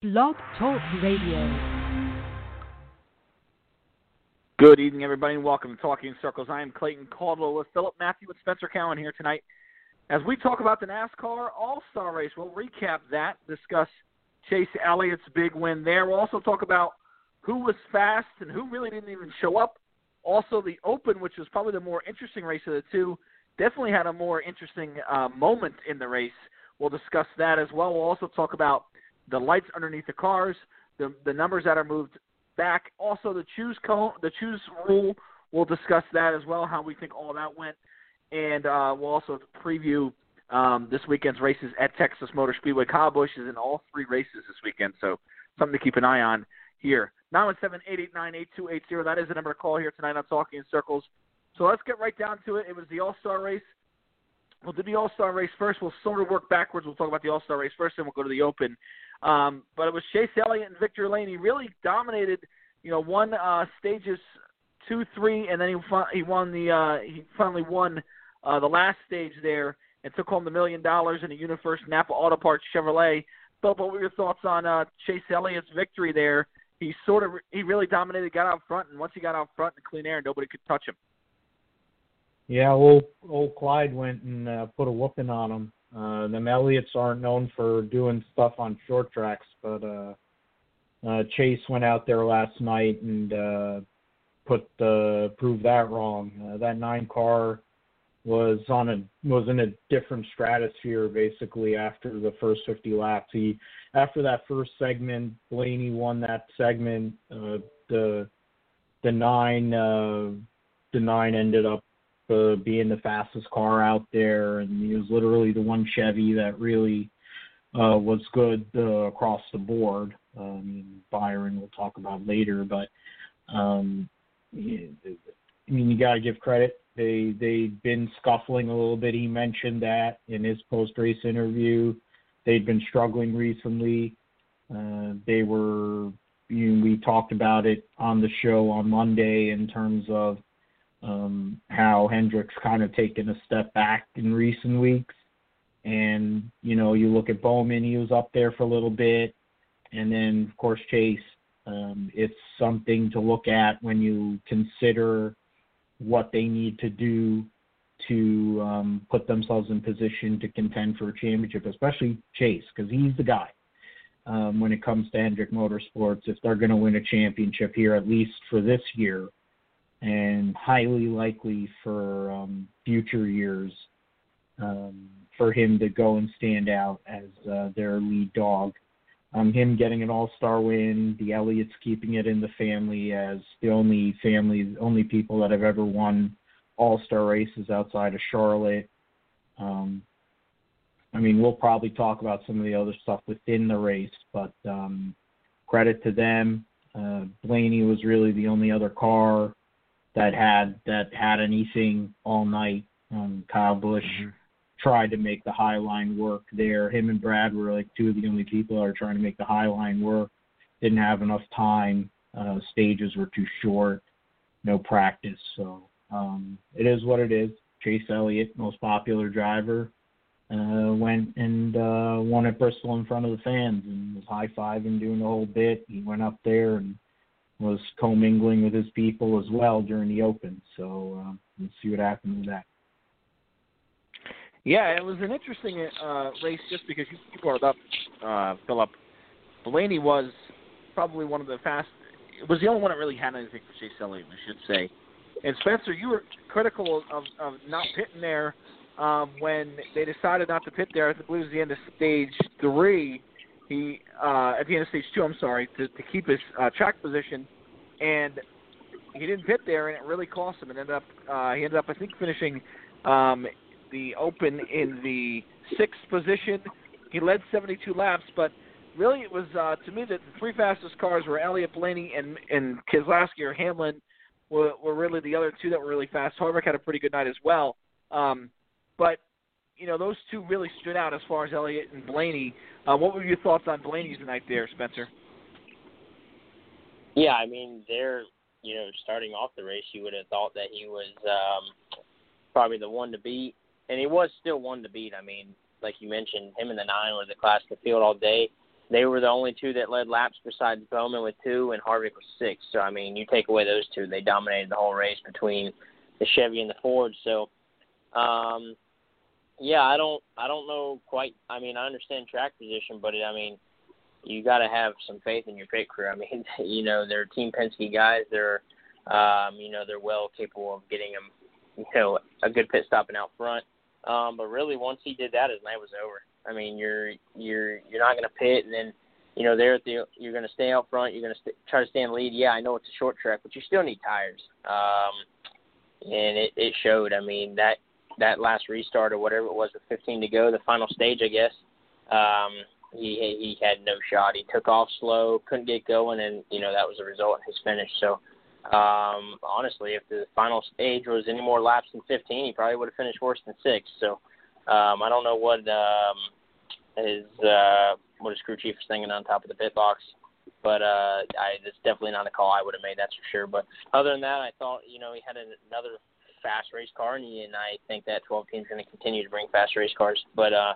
Blog Talk Radio. Good evening, everybody, and welcome to Talking Circles. I am Clayton Caldwell with Philip Matthew and Spencer Cowan here tonight. As we talk about the NASCAR All Star Race, we'll recap that, discuss Chase Elliott's big win there. We'll also talk about who was fast and who really didn't even show up. Also, the Open, which was probably the more interesting race of the two, definitely had a more interesting uh, moment in the race. We'll discuss that as well. We'll also talk about the lights underneath the cars, the the numbers that are moved back. Also, the choose cone, the choose rule. We'll discuss that as well, how we think all that went, and uh, we'll also preview um, this weekend's races at Texas Motor Speedway. Kyle Busch is in all three races this weekend, so something to keep an eye on here. Nine one seven eight eight nine eight two eight zero. That is the number to call here tonight on Talking in Circles. So let's get right down to it. It was the All Star race. We'll do the All Star race first. We'll sort of work backwards. We'll talk about the All Star race first, and we'll go to the Open. Um, but it was Chase Elliott and Victory Lane. He really dominated. You know, won uh, stages two, three, and then he he won the uh, he finally won uh, the last stage there and took home the million dollars in a UniFirst Napa Auto Parts Chevrolet. Phil, what were your thoughts on uh, Chase Elliott's victory there? He sort of he really dominated, got out front, and once he got out front in clean air, nobody could touch him. Yeah, old old Clyde went and uh, put a whooping on him. Uh, them Elliotts aren't known for doing stuff on short tracks, but uh, uh, Chase went out there last night and uh, put uh, proved that wrong. Uh, that nine car was on a was in a different stratosphere basically after the first 50 laps. He after that first segment, Blaney won that segment. Uh, the the nine uh, the nine ended up uh, being the fastest car out there, and he was literally the one Chevy that really uh, was good uh, across the board. Mean, Byron we'll talk about later, but um, I mean, you got to give credit. They they'd been scuffling a little bit. He mentioned that in his post race interview. They'd been struggling recently. Uh, they were. You know, we talked about it on the show on Monday in terms of um, how Hendrick's kind of taken a step back in recent weeks. And, you know, you look at Bowman, he was up there for a little bit. And then, of course, Chase. Um, it's something to look at when you consider what they need to do to um, put themselves in position to contend for a championship, especially Chase, because he's the guy. Um, when it comes to Hendrick Motorsports, if they're going to win a championship here, at least for this year, and highly likely for um, future years um, for him to go and stand out as uh, their lead dog. Um, him getting an All-Star win, the Elliotts keeping it in the family as the only family, only people that have ever won All-Star races outside of Charlotte. Um, I mean, we'll probably talk about some of the other stuff within the race, but um, credit to them. Uh, Blaney was really the only other car that had that had anything all night. Um, Kyle Busch mm-hmm. tried to make the high line work there. Him and Brad were like two of the only people that are trying to make the high line work. Didn't have enough time. Uh, stages were too short. No practice. So um, it is what it is. Chase Elliott, most popular driver, uh, went and uh, won at Bristol in front of the fans and was high fiving, doing the whole bit. He went up there and was commingling with his people as well during the Open. So um, let's see what happens with that. Yeah, it was an interesting uh, race just because you, brought it up, uh, Philip. Blaney was probably one of the fast. It was the only one that really had anything for Chase Elliott, I should say. And Spencer, you were critical of, of not pitting there um, when they decided not to pit there. I believe it was the end of stage three he uh, at the end of stage two, I'm sorry, to, to keep his uh, track position, and he didn't pit there, and it really cost him. And ended up uh, he ended up I think finishing um, the Open in the sixth position. He led 72 laps, but really it was uh, to me that the three fastest cars were Elliott Blaney and and Keselowski or Hamlin were, were really the other two that were really fast. Harvick had a pretty good night as well. Um, but you know, those two really stood out as far as Elliott and Blaney. Uh, what were your thoughts on Blaney's night there, Spencer? Yeah, I mean, they're you know starting off the race, you would have thought that he was um, probably the one to beat, and he was still one to beat. I mean, like you mentioned, him and the nine were the class to field all day. they were the only two that led laps besides Bowman with two and Harvick with six. So I mean, you take away those two, they dominated the whole race between the Chevy and the Ford. So um yeah, I don't I don't know quite I mean, I understand track position, but it, I mean, you got to have some faith in your pit crew. I mean, you know, they're Team Penske guys. They're um, you know, they're well capable of getting them, you know, a good pit stop and out front. Um, but really, once he did that, his night was over. I mean, you're you're you're not going to pit, and then you know there at the you're going to stay out front. You're going to st- try to stay in lead. Yeah, I know it's a short track, but you still need tires. Um, and it it showed. I mean that that last restart or whatever it was with 15 to go, the final stage, I guess. Um, he he had no shot. He took off slow, couldn't get going, and you know that was the result in his finish. So um, honestly, if the final stage was any more laps than 15, he probably would have finished worse than six. So um, I don't know what um, his uh, what his crew chief is thinking on top of the pit box, but uh, I, it's definitely not a call I would have made. That's for sure. But other than that, I thought you know he had an, another fast race car, and, I think that 12 team is going to continue to bring fast race cars. But uh,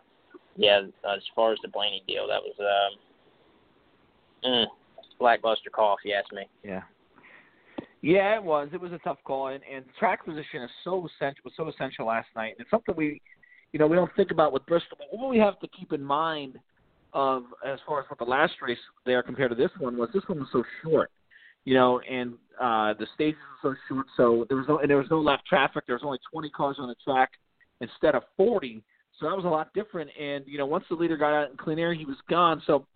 yeah, as far as the Blaney deal, that was um, mm, lackluster call, if you ask me. Yeah. Yeah, it was. It was a tough call, and, and track position is so essential. Was so essential last night. It's something we, you know, we don't think about with Bristol. But what we have to keep in mind of as far as what the last race there compared to this one was, this one was so short, you know, and uh, the stages were so short. So there was no and there was no left traffic. There was only 20 cars on the track instead of 40. So that was a lot different. And you know, once the leader got out in clean air, he was gone. So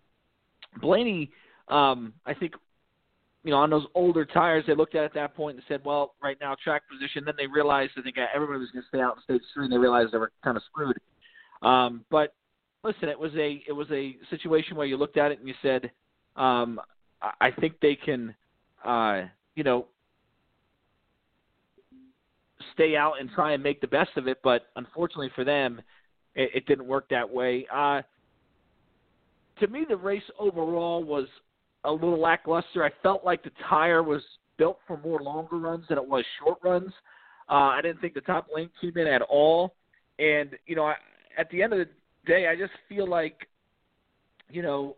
Blaney, um, I think you know, on those older tires, they looked at at that point and said, well, right now track position. Then they realized I think everybody was going to stay out in stage three, and they realized they were kind of screwed. Um, but listen, it was a it was a situation where you looked at it and you said, um, I think they can, uh, you know, stay out and try and make the best of it. But unfortunately for them, it, it didn't work that way. Uh, to me, the race overall was a little lackluster. I felt like the tire was built for more longer runs than it was short runs. Uh, I didn't think the top lane came in at all, and you know, I, at the end of the day, I just feel like, you know,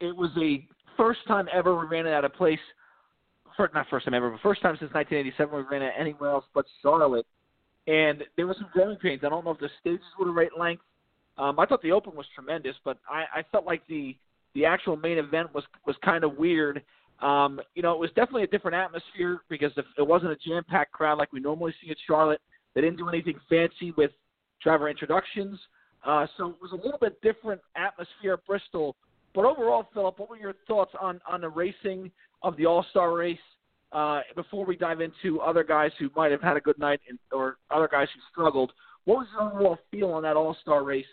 it was a first time ever we ran it out of place. For, not first time ever, but first time since 1987 we ran it anywhere else but Charlotte. And there were some growing pains. I don't know if the stages were the right length. Um, I thought the open was tremendous, but I, I felt like the the actual main event was was kind of weird. Um, you know, it was definitely a different atmosphere because if it wasn't a jam-packed crowd like we normally see at Charlotte. They didn't do anything fancy with driver introductions, uh, so it was a little bit different atmosphere at Bristol. But overall, Philip, what were your thoughts on on the racing of the All Star race? Uh, before we dive into other guys who might have had a good night and, or other guys who struggled, what was your overall feel on that All Star race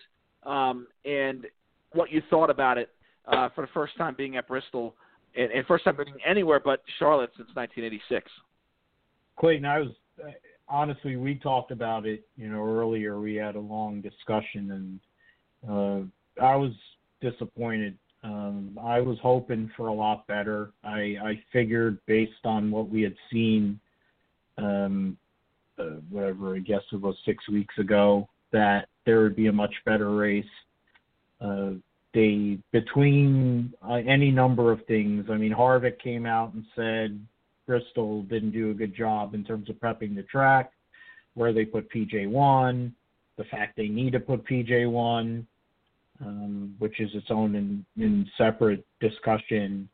um, and what you thought about it uh, for the first time being at Bristol and, and first time being anywhere but Charlotte since 1986. Clayton, I was honestly we talked about it. You know, earlier we had a long discussion, and uh, I was disappointed. Um, I was hoping for a lot better. I, I figured based on what we had seen, um, uh, whatever I guess it was six weeks ago, that there would be a much better race. Uh, they between uh, any number of things. I mean, Harvick came out and said Bristol didn't do a good job in terms of prepping the track, where they put PJ one, the fact they need to put PJ one, um, which is its own in, in separate discussion.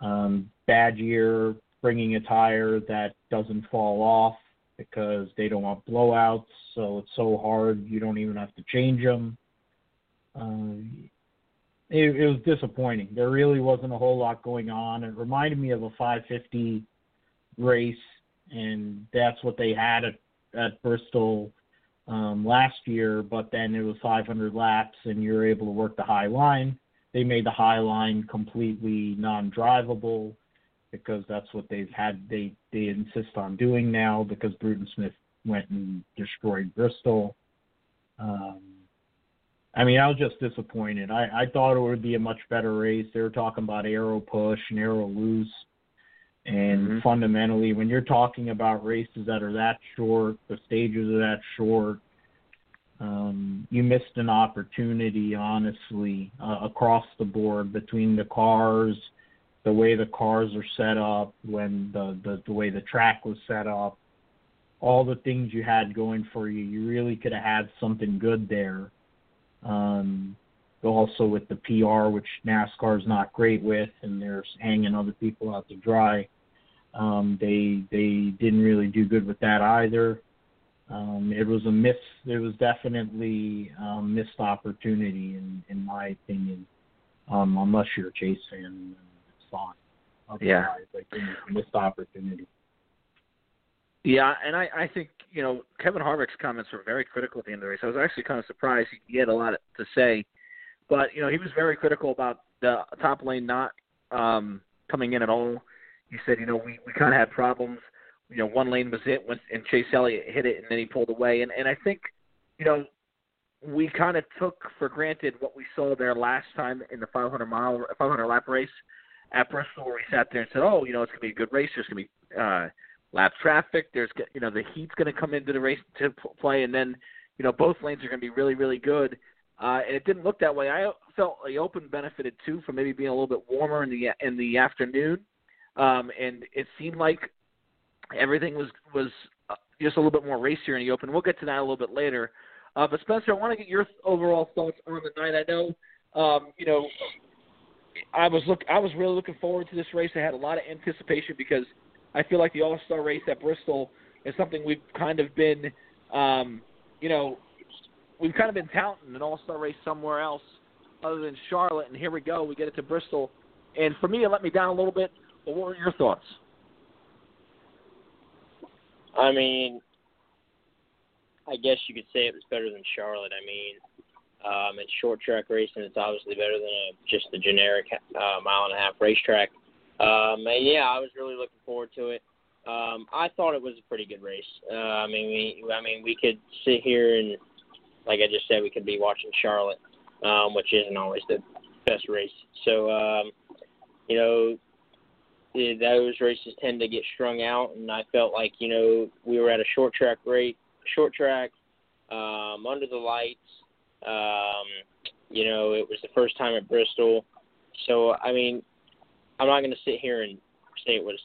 Um, bad year bringing a tire that doesn't fall off because they don't want blowouts, so it's so hard you don't even have to change them. Uh, it, it was disappointing. There really wasn't a whole lot going on. It reminded me of a 550 race, and that's what they had at, at Bristol um, last year. But then it was 500 laps, and you're able to work the high line. They made the high line completely non-drivable because that's what they've had. They they insist on doing now because Bruton Smith went and destroyed Bristol. Um, I mean, I was just disappointed. I, I thought it would be a much better race. They were talking about aero push and aero loose. And mm-hmm. fundamentally, when you're talking about races that are that short, the stages are that short, um, you missed an opportunity, honestly, uh, across the board between the cars, the way the cars are set up, when the, the the way the track was set up, all the things you had going for you. You really could have had something good there. Um, also with the PR, which NASCAR is not great with, and they're hanging other people out to dry. Um, they they didn't really do good with that either. Um, it was a miss. It was definitely um, missed opportunity, in in my opinion. Um, unless you're a Chase fan, it's fine. Otherwise, yeah, I think it's a missed opportunity. Yeah, and I, I think you know Kevin Harvick's comments were very critical at the end of the race. I was actually kind of surprised he had a lot to say, but you know he was very critical about the top lane not um, coming in at all. He said, you know, we we kind of had problems you know, one lane was it when and Chase Elliott hit it and then he pulled away. And and I think, you know, we kind of took for granted what we saw there last time in the 500 mile 500 lap race at Bristol, where we sat there and said, oh, you know, it's gonna be a good race. There's gonna be uh, lap traffic. There's you know the heat's gonna come into the race to play, and then you know both lanes are gonna be really really good. Uh, and it didn't look that way. I felt the Open benefited too from maybe being a little bit warmer in the in the afternoon, um, and it seemed like everything was was uh, just a little bit more racier in the open. We'll get to that a little bit later. Uh, but Spencer, I want to get your overall thoughts on the night. I know, um, you know, I was look I was really looking forward to this race. I had a lot of anticipation because I feel like the All Star race at Bristol is something we've kind of been, um, you know, we've kind of been touting an All Star race somewhere else other than Charlotte, and here we go. We get it to Bristol, and for me, it let me down a little bit. But what were your thoughts? I mean, I guess you could say it was better than Charlotte. I mean, um, it's short track racing. It's obviously better than a, just the generic uh, mile and a half racetrack. Um, and yeah, I was really looking forward to it. Um, I thought it was a pretty good race. Uh, I mean, we, I mean, we could sit here and, like I just said, we could be watching Charlotte, um, which isn't always the best race. So, um, you know, those races tend to get strung out, and I felt like you know we were at a short track rate, short track, um, under the lights. Um, you know, it was the first time at Bristol, so I mean, I'm not going to sit here and say it was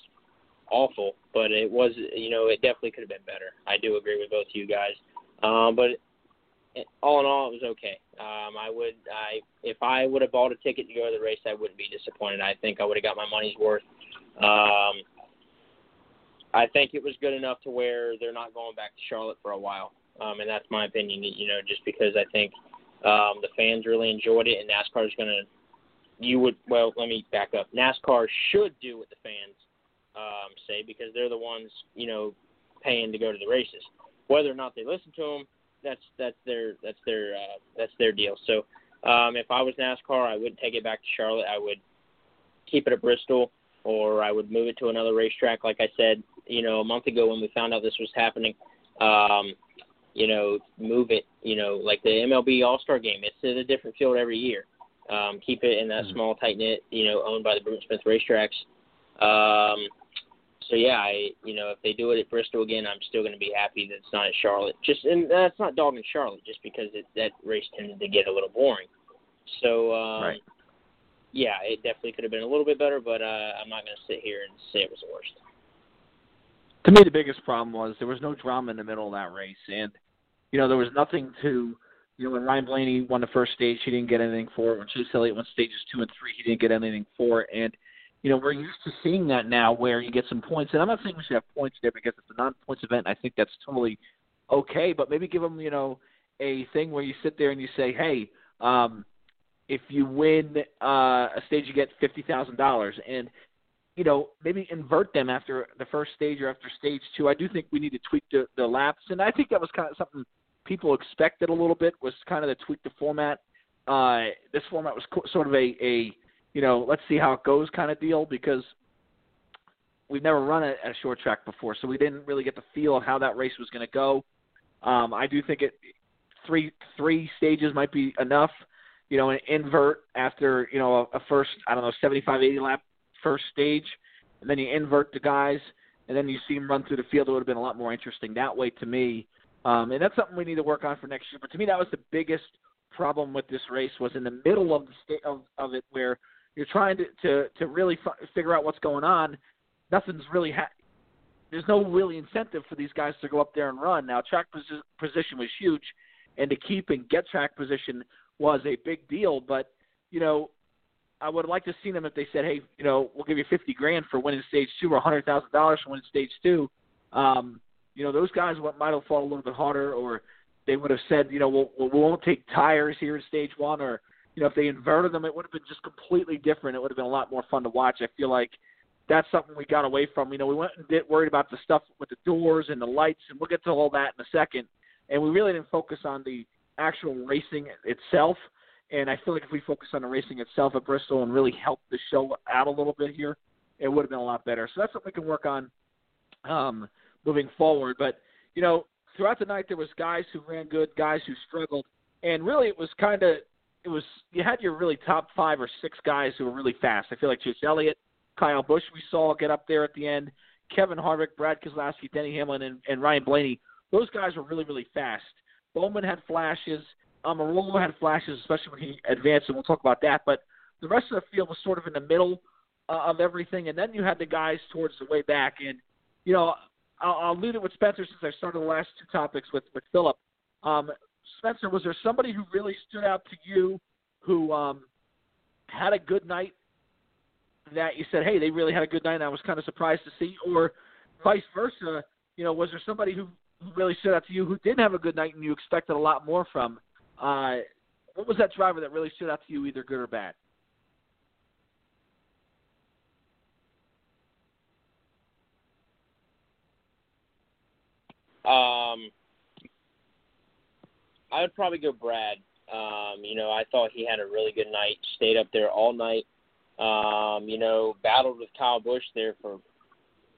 awful, but it was. You know, it definitely could have been better. I do agree with both of you guys, um, but all in all, it was okay. Um, I would, I if I would have bought a ticket to go to the race, I wouldn't be disappointed. I think I would have got my money's worth. Um, I think it was good enough to where they're not going back to Charlotte for a while, um, and that's my opinion. You know, just because I think um, the fans really enjoyed it, and NASCAR is going to. You would well. Let me back up. NASCAR should do what the fans um, say because they're the ones you know paying to go to the races. Whether or not they listen to them, that's that's their that's their uh, that's their deal. So um, if I was NASCAR, I wouldn't take it back to Charlotte. I would keep it at Bristol or I would move it to another racetrack. Like I said, you know, a month ago when we found out this was happening, um, you know, move it. You know, like the MLB All Star Game, it's in a different field every year. Um, keep it in that mm-hmm. small, tight knit, you know, owned by the Bruton Smith racetracks. Um, so yeah, I you know if they do it at Bristol again, I'm still going to be happy that it's not at Charlotte. Just and that's not dogging Charlotte, just because it, that race tended to get a little boring. So um, right yeah, it definitely could have been a little bit better, but uh, I'm not going to sit here and say it was the worst. To me, the biggest problem was there was no drama in the middle of that race, and you know there was nothing to. You know, when Ryan Blaney won the first stage, he didn't get anything for it. When Chase Elliott won stages two and three, he didn't get anything for it. And you know, we're used to seeing that now, where you get some points. And I'm not saying we should have points there because it's a non-points event. I think that's totally okay. But maybe give them, you know, a thing where you sit there and you say, hey, um, if you win uh, a stage, you get fifty thousand dollars, and you know maybe invert them after the first stage or after stage two. I do think we need to tweak the, the laps, and I think that was kind of something people expected a little bit was kind of to tweak the format. Uh, this format was co- sort of a, a you know let's see how it goes kind of deal because we've never run a, a short track before, so we didn't really get the feel of how that race was going to go. Um, I do think it three three stages might be enough you know, an invert after, you know, a, a first, I don't know, 75, 80 lap first stage, and then you invert the guys, and then you see them run through the field. It would have been a lot more interesting that way to me. um, and that's something we need to work on for next year. But to me, that was the biggest problem with this race was in the middle of the state of, of it where you're trying to to, to really f- figure out what's going on. Nothing's really ha- there's no really incentive for these guys to go up there and run. Now track posi- position was huge, and to keep and get track position was a big deal. But you know, I would liked to seen them if they said, "Hey, you know, we'll give you fifty grand for winning stage two, or a hundred thousand dollars for winning stage two. Um, you know, those guys might have fought a little bit harder, or they would have said, you know, we'll, we won't take tires here in stage one, or you know, if they inverted them, it would have been just completely different. It would have been a lot more fun to watch. I feel like that's something we got away from. You know, we went and did worried about the stuff with the doors and the lights, and we'll get to all that in a second. And we really didn't focus on the actual racing itself. And I feel like if we focus on the racing itself at Bristol and really help the show out a little bit here, it would have been a lot better. So that's something we can work on um, moving forward. But you know, throughout the night there was guys who ran good, guys who struggled, and really it was kind of it was you had your really top five or six guys who were really fast. I feel like Chase Elliott, Kyle Busch we saw get up there at the end, Kevin Harvick, Brad Keselowski, Denny Hamlin, and, and Ryan Blaney. Those guys were really really fast. Bowman had flashes. Almirola had flashes, especially when he advanced, and we'll talk about that. But the rest of the field was sort of in the middle uh, of everything, and then you had the guys towards the way back. And you know, I'll, I'll lead it with Spencer since I started the last two topics with with Philip. Um, Spencer, was there somebody who really stood out to you who um, had a good night that you said, hey, they really had a good night, and I was kind of surprised to see, or vice versa? You know, was there somebody who really stood out to you who didn't have a good night and you expected a lot more from? Uh, what was that driver that really stood out to you, either good or bad? Um, I would probably go Brad. Um, you know, I thought he had a really good night. Stayed up there all night. Um, you know, battled with Kyle Busch there for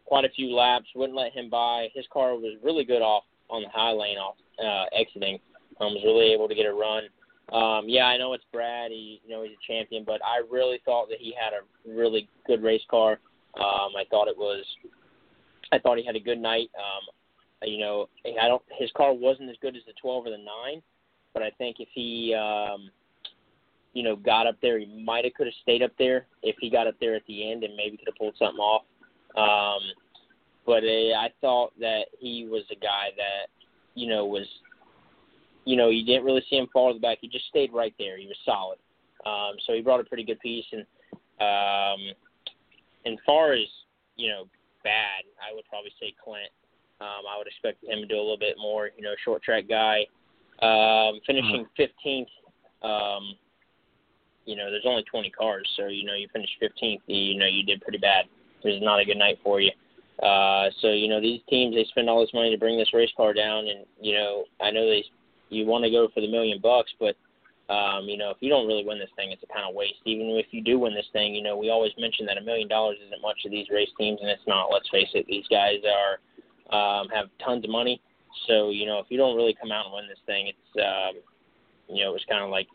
quite a few laps. Wouldn't let him by. His car was really good off on the high lane off uh, exiting. Um, was really able to get a run. Um, yeah, I know it's Brad. He, you know, he's a champion, but I really thought that he had a really good race car. Um, I thought it was. I thought he had a good night. Um, you know, I don't. His car wasn't as good as the 12 or the nine, but I think if he, um, you know, got up there, he might have could have stayed up there if he got up there at the end and maybe could have pulled something off. Um, but uh, I thought that he was a guy that, you know, was, you know, you didn't really see him fall to the back. He just stayed right there. He was solid. Um, so he brought a pretty good piece. And um, and far as you know, bad, I would probably say Clint. Um, I would expect him to do a little bit more. You know, short track guy, um, finishing 15th. Um, you know, there's only 20 cars, so you know you finished 15th. You know, you did pretty bad. It was not a good night for you. Uh, so you know these teams they spend all this money to bring this race car down, and you know I know they you want to go for the million bucks, but um, you know if you don't really win this thing, it's a kind of waste. Even if you do win this thing, you know we always mention that a million dollars isn't much to these race teams, and it's not. Let's face it, these guys are um, have tons of money. So you know if you don't really come out and win this thing, it's um, you know it's kind of like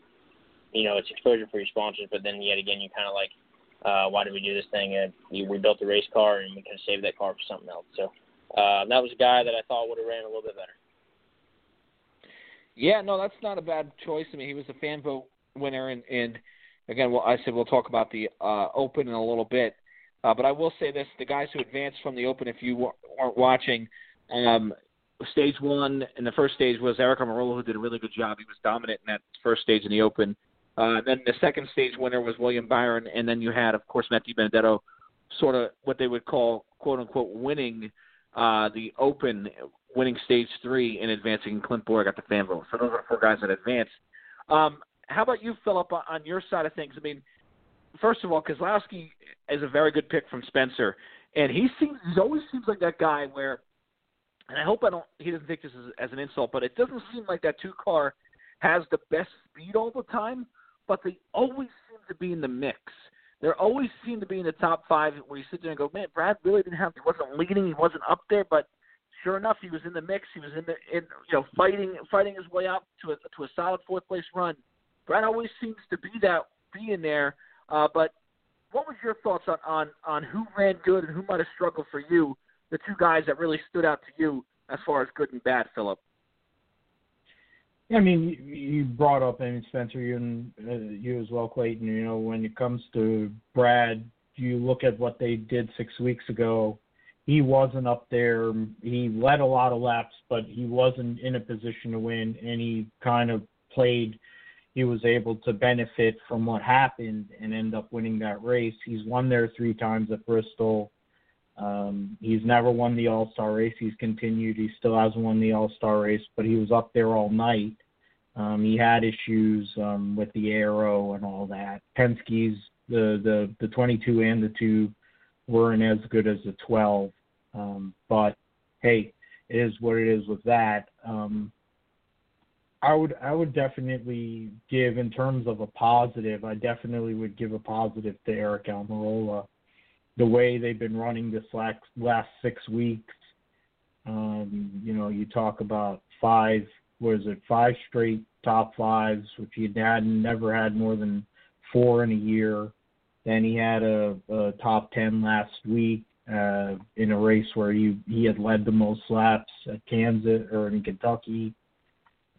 you know it's exposure for your sponsors, but then yet again you kind of like uh, why did we do this thing? And we built a race car, and we could have saved that car for something else. So uh, that was a guy that I thought would have ran a little bit better. Yeah, no, that's not a bad choice. I mean, he was a fan vote winner, and, and again, well, I said we'll talk about the uh, Open in a little bit. Uh, but I will say this: the guys who advanced from the Open, if you weren't watching, um, stage one in the first stage was Aric Almirola, who did a really good job. He was dominant in that first stage in the Open. Uh, then the second stage winner was William Byron, and then you had, of course, Matt DiBenedetto, sort of what they would call "quote unquote" winning uh, the Open, winning stage three and advancing. Clint Bowyer got the fan vote. So those are four guys that advanced. Um, how about you, Philip, on your side of things? I mean, first of all, Keselowski is a very good pick from Spencer, and he seems he always seems like that guy where, and I hope I don't he doesn't take this as, as an insult, but it doesn't seem like that two car has the best speed all the time but they always seem to be in the mix. They always seem to be in the top five where you sit there and go, man, Brad really didn't have, he wasn't leading, he wasn't up there, but sure enough, he was in the mix. He was in the, in, you know, fighting, fighting his way up to a, to a solid fourth place run. Brad always seems to be that, be in there. Uh, but what was your thoughts on, on, on who ran good and who might have struggled for you? The two guys that really stood out to you as far as good and bad, Philip. I mean, you brought up, I mean, Spencer, you and uh, you as well, Clayton. You know, when it comes to Brad, you look at what they did six weeks ago. He wasn't up there. He led a lot of laps, but he wasn't in a position to win, and he kind of played. He was able to benefit from what happened and end up winning that race. He's won there three times at Bristol. Um, he's never won the All Star race. He's continued. He still hasn't won the All Star race, but he was up there all night. Um, he had issues um, with the aero and all that. Penske's the the the 22 and the two weren't as good as the 12, um, but hey, it is what it is with that. Um, I would I would definitely give in terms of a positive. I definitely would give a positive to Aric Almirola the way they've been running this last last six weeks. Um, you know, you talk about five was it five straight top fives, which he had never had more than four in a year. Then he had a, a top ten last week uh, in a race where he he had led the most laps at Kansas or in Kentucky.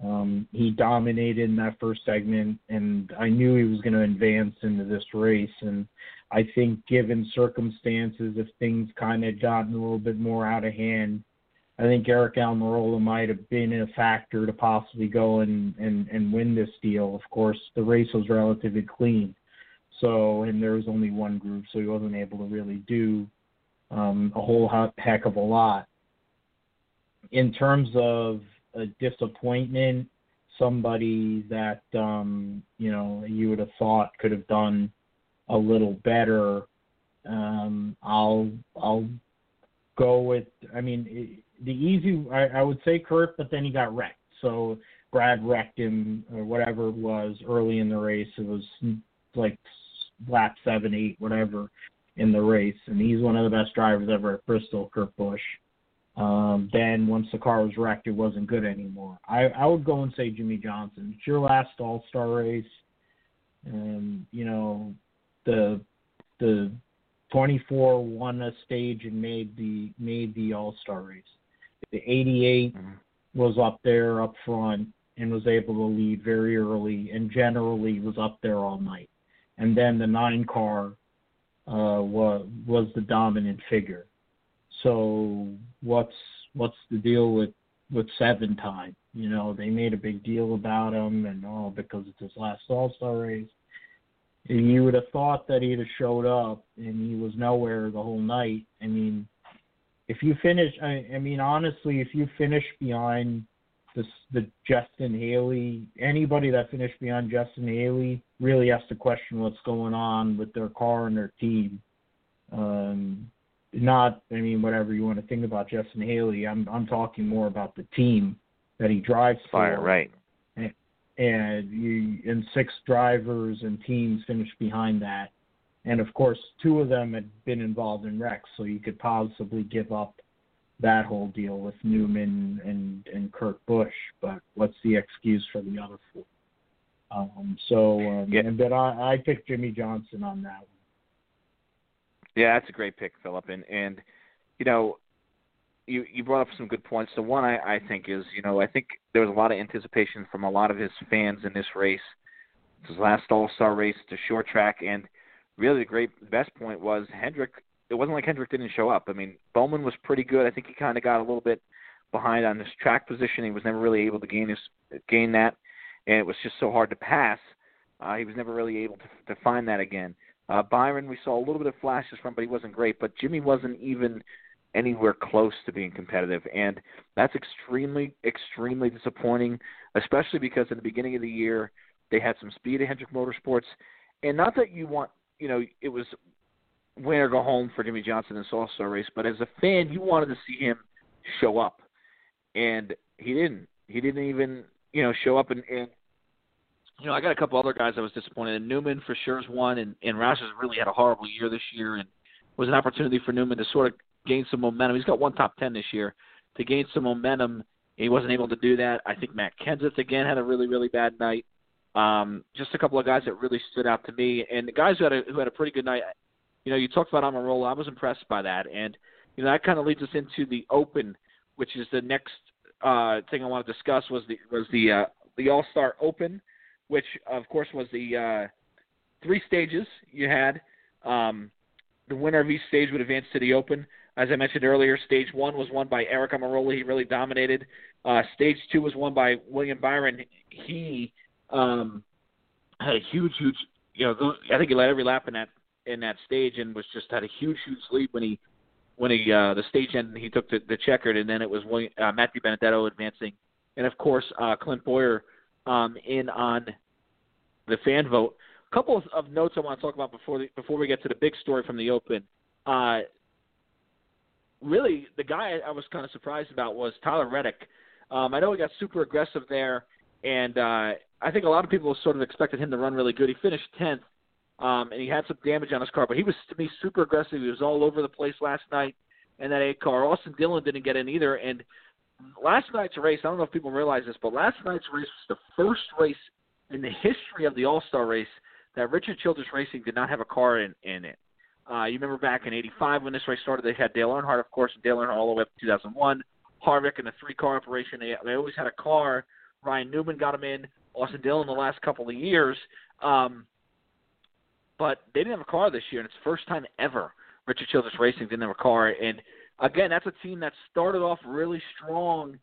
Um, he dominated in that first segment, and I knew he was going to advance into this race. And I think, given circumstances, if things kind of gotten a little bit more out of hand, I think Aric Almirola might have been a factor to possibly go and, and, and win this deal. Of course, the race was relatively clean, so and there was only one group, so he wasn't able to really do um, a whole heck of a lot. In terms of a disappointment, somebody that um, you know you would have thought could have done a little better. Um, I'll I'll go with. I mean, the easy. I, I would say Kurt, but then he got wrecked. So Brad wrecked him or whatever it was early in the race. It was like lap seven, eight, whatever in the race, and he's one of the best drivers ever at Bristol, Kurt Busch. Um, then once the car was wrecked, it wasn't good anymore. I, I would go and say Jimmie Johnson. It's your last All Star race, and you know the the 24 won a stage and made the made the All Star race. The 88 mm-hmm. was up there up front and was able to lead very early and generally was up there all night. And then the nine car uh, was was the dominant figure. So what's what's the deal with with seven time? You know, they made a big deal about him and all because it's his last All Star race. And you would have thought that he'd have showed up, and he was nowhere the whole night. I mean, if you finish, I, I mean, honestly, if you finish behind the the Justin Haley, anybody that finished behind Justin Haley really has to question what's going on with their car and their team. Um, not, I mean, whatever you want to think about Justin Haley. I'm I'm talking more about the team that he drives Fire, for. right? and you and six drivers and teams finished behind that. And of course, two of them had been involved in wrecks, so you could possibly give up that whole deal with Newman and and Kurt Busch. But what's the excuse for the other four? Um, so, um, yeah. and, but I, I picked Jimmie Johnson on that one. Yeah, that's a great pick, Philip. And and you know, you you brought up some good points. The one I, I think is, you know, I think there was a lot of anticipation from a lot of his fans in this race. His last All Star race to short track, and really the great best point was Hendrick. It wasn't like Hendrick didn't show up. I mean, Bowman was pretty good. I think he kind of got a little bit behind on his track position. He was never really able to gain his gain that, and it was just so hard to pass. Uh, he was never really able to to find that again. Uh, Byron, we saw a little bit of flashes from, but he wasn't great. But Jimmie wasn't even anywhere close to being competitive, and that's extremely, extremely disappointing. Especially because in the beginning of the year they had some speed at Hendrick Motorsports, and not that you want, you know, it was win or go home for Jimmie Johnson in this All Star race, but as a fan, you wanted to see him show up, and he didn't. He didn't even, you know, show up and. and you know, I got a couple other guys I was disappointed in. Newman for sure is one, and and Roush has really had a horrible year this year, and was an opportunity for Newman to sort of gain some momentum. He's got one top ten this year. To gain some momentum, he wasn't able to do that. I think Matt Kenseth again had a really really bad night. Um, just a couple of guys that really stood out to me, and the guys who had a who had a pretty good night. You know, you talked about Almirola. I was impressed by that, and you know that kind of leads us into the Open, which is the next uh, thing I want to discuss. Was the was the uh, the All Star Open, which of course was the uh, three stages you had. Um, the winner of each stage would advance to the Open. As I mentioned earlier, stage one was won by Aric Almirola. He really dominated. Uh, stage two was won by William Byron. He um, had a huge, huge. You know, I think he led every lap in that in that stage and was just had a huge, huge lead when he when he uh, the stage ended. He took the, the checkered, and then it was William, uh, Matt DiBenedetto advancing, and of course uh, Clint Bowyer um, in on the fan vote. A couple of, notes I want to talk about before the, before we get to the big story from the Open. Uh, really, the guy I was kind of surprised about was Tyler Reddick. Um, I know he got super aggressive there, and uh, I think a lot of people sort of expected him to run really good. He finished tenth, um, and he had some damage on his car, but he was to me super aggressive. He was all over the place last night and that eight car. Austin Dillon didn't get in either, and last night's race. I don't know if people realize this, but last night's race was the first race in the history of the All Star race that Richard Childress Racing did not have a car in in it. Uh, you remember back in '85 when this race started, they had Dale Earnhardt, of course, and Dale Earnhardt all the way up to 2001. Harvick in the three-car operation, they, they always had a car. Ryan Newman got him in. Austin Dillon the last couple of years, um, but they didn't have a car this year, and it's the first time ever Richard Childress Racing didn't have a car. And again, that's a team that started off really strong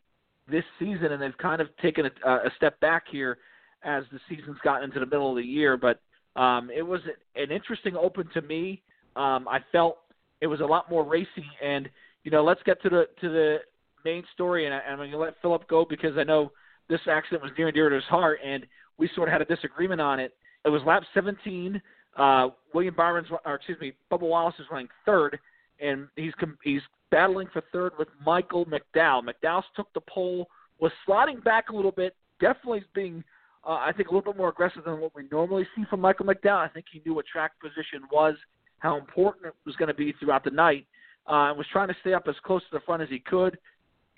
this season, and they've kind of taken a, a step back here as the season's gotten into the middle of the year. But um, it was an interesting open to me. Um, I felt it was a lot more racy, and you know, let's get to the to the main story, and, I, I'm going to let Philip go because I know this accident was near and dear to his heart, and we sort of had a disagreement on it. It was lap 17. Uh, William Byron's, or excuse me, Bubba Wallace is running third, and he's he's battling for third with Michael McDowell. McDowell took the pole, was sliding back a little bit, definitely being, uh, I think, a little bit more aggressive than what we normally see from Michael McDowell. I think he knew what track position was how important it was going to be throughout the night, uh, and was trying to stay up as close to the front as he could.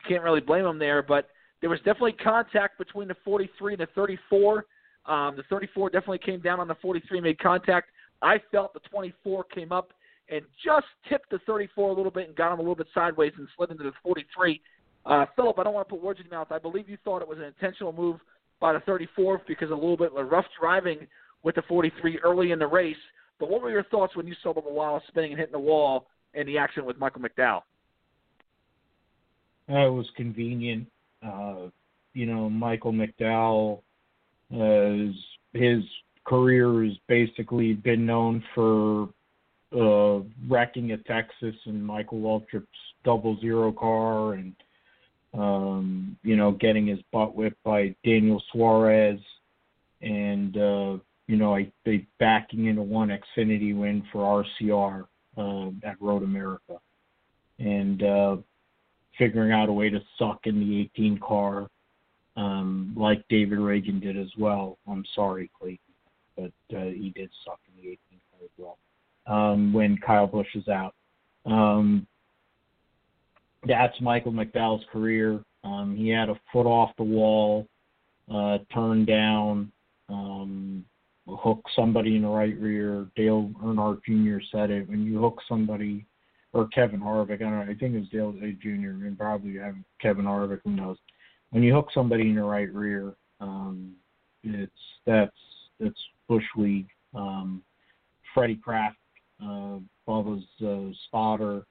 Can't really blame him there, but there was definitely contact between the 43 and the 34. Um, the 34 definitely came down on the 43, made contact. I felt the 24 came up and just tipped the 34 a little bit and got him a little bit sideways and slid into the 43. Uh, Philip, I don't want to put words in your mouth. I believe you thought it was an intentional move by the 34 because a little bit of rough driving with the 43 early in the race. But what were your thoughts when you saw Bubba Wallace spinning and hitting the wall in the accident with Michael McDowell? Uh, it was convenient. Uh, you know, Michael McDowell, uh, his career has basically been known for uh, wrecking at Texas and Michael Waltrip's double zero car and, um, you know, getting his butt whipped by Daniel Suarez and, uh, you know, I they backing into one Xfinity win for RCR uh, at Road America, and uh, figuring out a way to suck in the 18 car, um, like David Ragan did as well. I'm sorry, Clayton, but uh, he did suck in the 18 car as well. Um, when Kyle Busch is out, um, that's Michael McDowell's career. Um, he had a foot off the wall, uh, turned down. Um, hook somebody in the right rear. Dale Earnhardt Jr. said it. When you hook somebody, or Kevin Harvick, I don't know, I think it was Dale Jr. and probably Kevin Harvick, who knows. When you hook somebody in the right rear, um, it's that's that's Busch League. Um, Freddie Kraft, uh, Bubba's uh, spotter,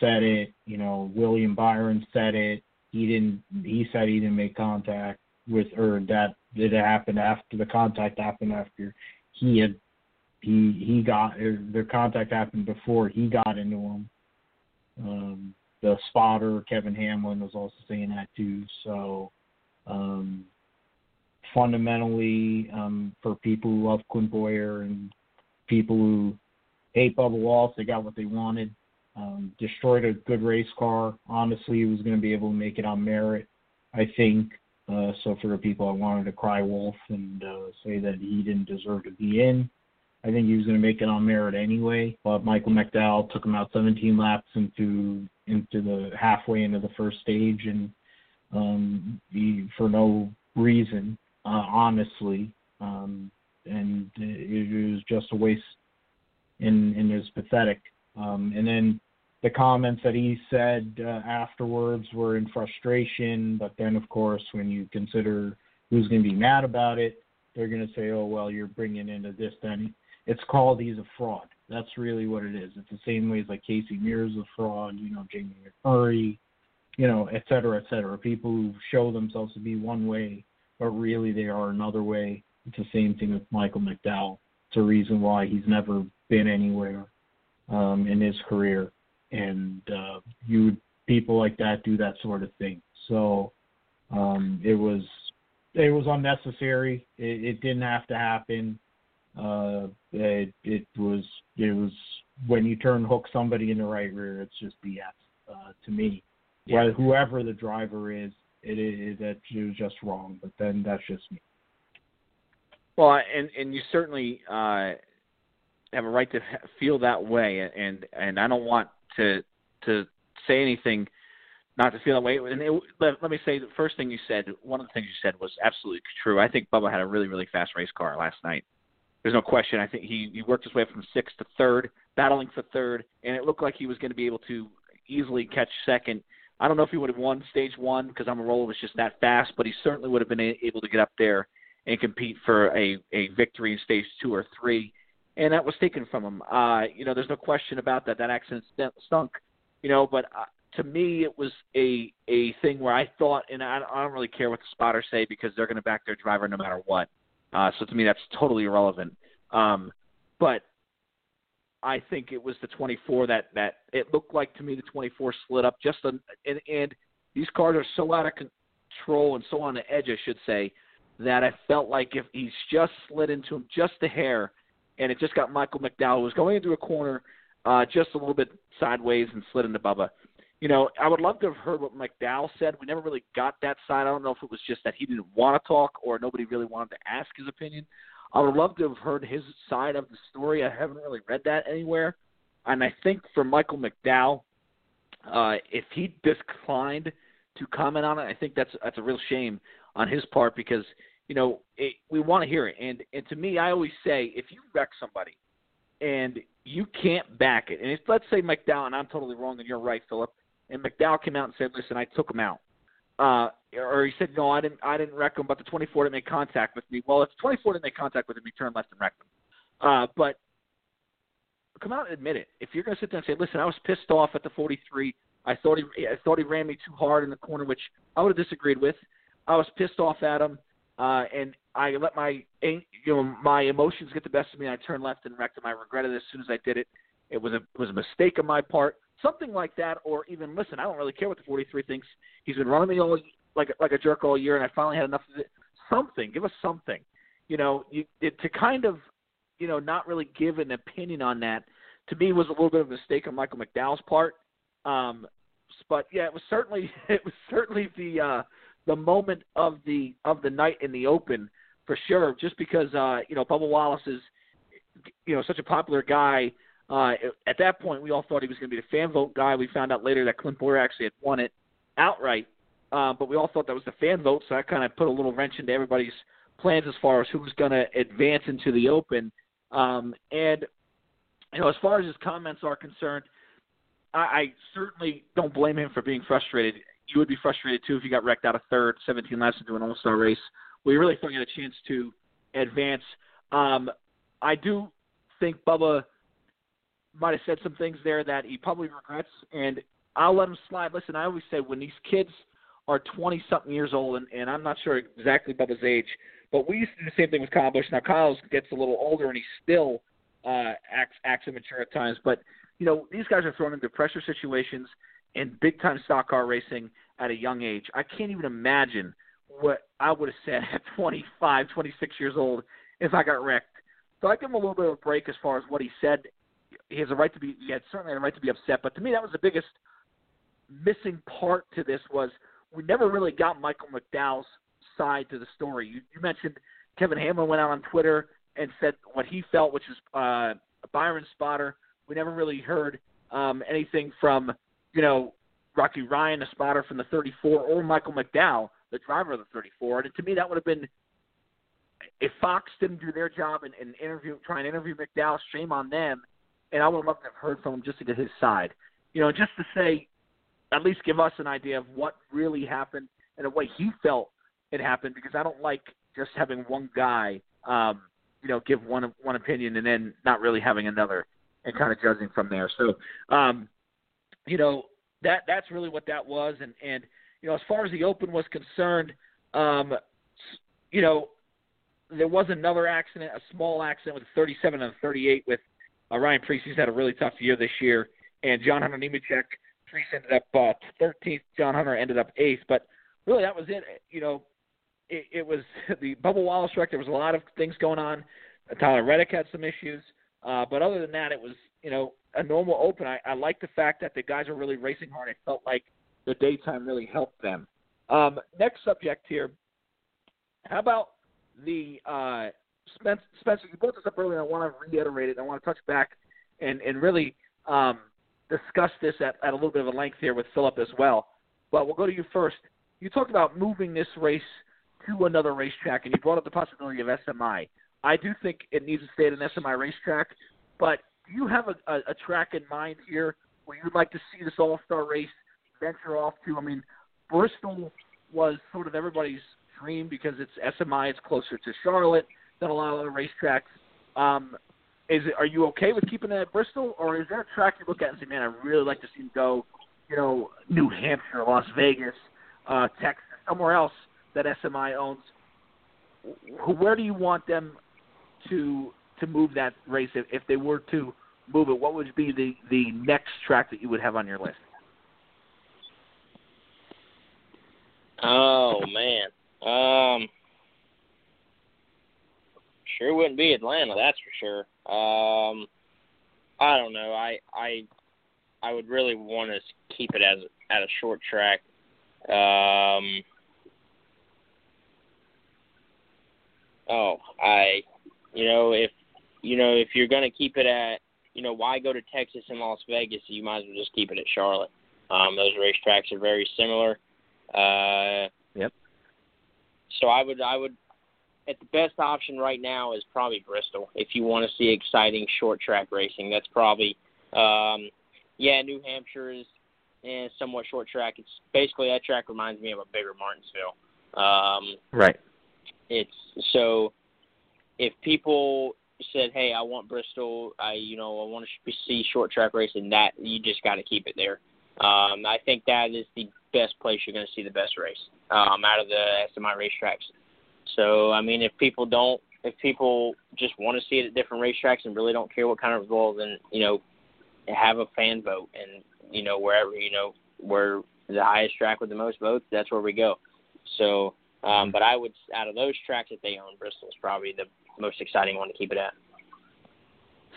said it. You know, William Byron said it. He didn't. He said he didn't make contact with, or that it happened after the contact happened after he had he he got the contact happened before he got into him. Um, the spotter Kevin Hamlin was also saying that too. So um, fundamentally, um, for people who love Clint Bowyer and people who hate Bubba Wallace, they got what they wanted. Um, destroyed a good race car. Honestly, he was going to be able to make it on merit. I think uh, so for the people I wanted to cry wolf and uh, say that he didn't deserve to be in, I think he was going to make it on merit anyway. But Michael McDowell took him out 17 laps into into the halfway into the first stage, and um, he, for no reason, uh, honestly, um, and it, it was just a waste. And, and pathetic. Um, and then the comments that he said uh, afterwards were in frustration, but then, of course, when you consider who's going to be mad about it. They're going to say, "Oh well, you're bringing into this." Then it's called he's a fraud. That's really what it is. It's the same way as like Casey Mears a fraud. You know, Jamie McMurray, you know, et cetera, et cetera. People who show themselves to be one way, but really they are another way. It's the same thing with Michael McDowell. It's a reason why he's never been anywhere um, in his career, and uh, you people like that do that sort of thing. So um, it was it was unnecessary. It, it didn't have to happen. Uh, it, it was it was when you turn hook somebody in the right rear, it's just BS uh, to me. Yeah. whoever the driver is, it is that it was just wrong. But then that's just me. Well, and and you certainly uh, have a right to feel that way, and and I don't want to to say anything not to feel that way. And it, let, let me say the first thing you said, one of the things you said was absolutely true. I think Bubba had a really really fast race car last night. There's no question. I think he he worked his way from sixth to third, battling for third, and it looked like he was going to be able to easily catch second. I don't know if he would have won stage one because Almirola was just that fast, but he certainly would have been able to get up there and compete for a a victory in stage two or three and that was taken from him. Uh, you know, there's no question about that. That accident stunk. You know, but uh, to me, it was a a thing where I thought, and I, I don't really care what the spotters say because they're going to back their driver no matter what. Uh, so to me, that's totally irrelevant. Um, but I think it was the 24 that that it looked like to me the 24 slid up just on, and and these cars are so out of control and so on the edge, I should say, that I felt like if he's just slid into him just a hair and it just got Michael McDowell, who was going into a corner uh, just a little bit sideways and slid into Bubba. You know, I would love to have heard what McDowell said. We never really got that side. I don't know if it was just that he didn't want to talk or nobody really wanted to ask his opinion. I would love to have heard his side of the story. I haven't really read that anywhere. And I think for Michael McDowell, uh, if he declined to comment on it, I think that's that's a real shame on his part because – you know, it, we want to hear it. And and to me, I always say, if you wreck somebody and you can't back it, and if, let's say McDowell, and I'm totally wrong, and you're right, Philip, and McDowell came out and said, listen, I took him out. Uh, or he said, no, I didn't, I didn't wreck him, but the 24 didn't make contact with me. Well, if the 24 didn't make contact with him, he turned left and wrecked him. Uh, but come out and admit it. If you're going to sit there and say, listen, I was pissed off at the 43. I thought he, I thought he ran me too hard in the corner, which I would have disagreed with. I was pissed off at him uh, and I let my you know my emotions get the best of me. I turned left and wrecked him. I regretted it as soon as I did it. It was a it was a mistake on my part. Something like that, or even listen. I don't really care what the 43 thinks. He's been running me all like like a jerk all year, and I finally had enough of it. Something, give us something. You know, you it, to kind of you know not really give an opinion on that to me was a little bit of a mistake on Michael McDowell's part. Um, but yeah, it was certainly it was certainly the uh, the moment of the of the night in the open for sure. Just because uh, you know Bubba Wallace is you know such a popular guy. Uh, at that point, we all thought he was going to be the fan vote guy. We found out later that Clint Bowyer actually had won it outright, uh, but we all thought that was the fan vote. So that kind of put a little wrench into everybody's plans as far as who was going to advance into the open. Um, and you know, as far as his comments are concerned, I, I certainly don't blame him for being frustrated you would be frustrated too if you got wrecked out of third, 17 laps into an All Star race. We really thought you had a chance to advance. Um, I do think Bubba might have said some things there that he probably regrets, and I'll let him slide. Listen, I always say when these kids are 20 something years old, and, and I'm not sure exactly Bubba's age, but we used to do the same thing with Kyle Busch. Now Kyle gets a little older, and he still uh, acts acts immature at times, but you know these guys are thrown into pressure situations in big time stock car racing at a young age. I can't even imagine what I would have said at 25, 26 years old if I got wrecked. So I give him a little bit of a break as far as what he said. He has a right to be, he had certainly a right to be upset. But to me, that was the biggest missing part to this was we never really got Michael McDowell's side to the story. You, you mentioned Kevin Hamlin went out on Twitter and said what he felt, which is uh, Byron spotter. We never really heard um, anything from you know, Rocky Ryan, a spotter from the 34, or Michael McDowell, the driver of the 34. And to me, that would have been if Fox didn't do their job and, and interview, try and interview McDowell, shame on them. And I would love to have heard from him just to get his side, you know, just to say, at least give us an idea of what really happened and the way he felt it happened because I don't like just having one guy, um, you know, give one one opinion and then not really having another and kind of judging from there. So, um, you know, that that's really what that was. And and you know, as far as the Open was concerned, um, you know, there was another accident, a small accident with 37 and 38 with uh, Ryan Preece. He's had a really tough year this year, and John Hunter Nemechek. Preece ended up uh, 13th. John Hunter ended up eighth. But really, that was it. You know, it, it was the Bubba Wallace wreck. There was a lot of things going on. Tyler Reddick had some issues, uh, but other than that, it was you know a normal Open. I, I like the fact that the guys are really racing hard. It felt like the daytime really helped them. Um, next subject here. How about the uh, Spencer, Spencer? You brought this up earlier. I want to reiterate it. I want to touch back and and really um, discuss this at, at a little bit of a length here with Philip as well. But we'll go to you first. You talked about moving this race to another racetrack, and you brought up the possibility of SMI. I do think it needs to stay at an SMI racetrack, but do you have a, a, a track in mind here where you'd like to see this All Star race venture off to? I mean, Bristol was sort of everybody's dream because it's SMI, it's closer to Charlotte than a lot of other racetracks. Um, is it, are you okay with keeping it at Bristol, or is there a track you look at and say, man, I really like to see him go, you know, New Hampshire, Las Vegas, uh, Texas, somewhere else that SMI owns? Where do you want them to to move that race if, if they were to move it? What would be the the next track that you would have on your list? Oh man, um, sure wouldn't be Atlanta, that's for sure. Um, I don't know. I I I would really want to keep it as at a short track. Um, oh, I, you know, if you know if you're gonna keep it at, you know, why go to Texas and Las Vegas? You might as well just keep it at Charlotte. Um, those racetracks are very similar. Uh, yep. So I would I would at the best option right now is probably Bristol. If you want to see exciting short track racing, that's probably um, yeah. New Hampshire is eh, somewhat short track. It's basically that track reminds me of a bigger Martinsville. Um, right. It's so if people said, "Hey, I want Bristol. I you know I want to see short track racing," that you just got to keep it there. Um, I think that is the best place you're going to see the best race um, out of the SMI racetracks. So I mean, if people don't, if people just want to see it at different racetracks and really don't care what kind of result, then you know, have a fan vote, and you know wherever you know where the highest track with the most votes, that's where we go. So, um, but I would out of those tracks that they own, Bristol is probably the most exciting one to keep it at.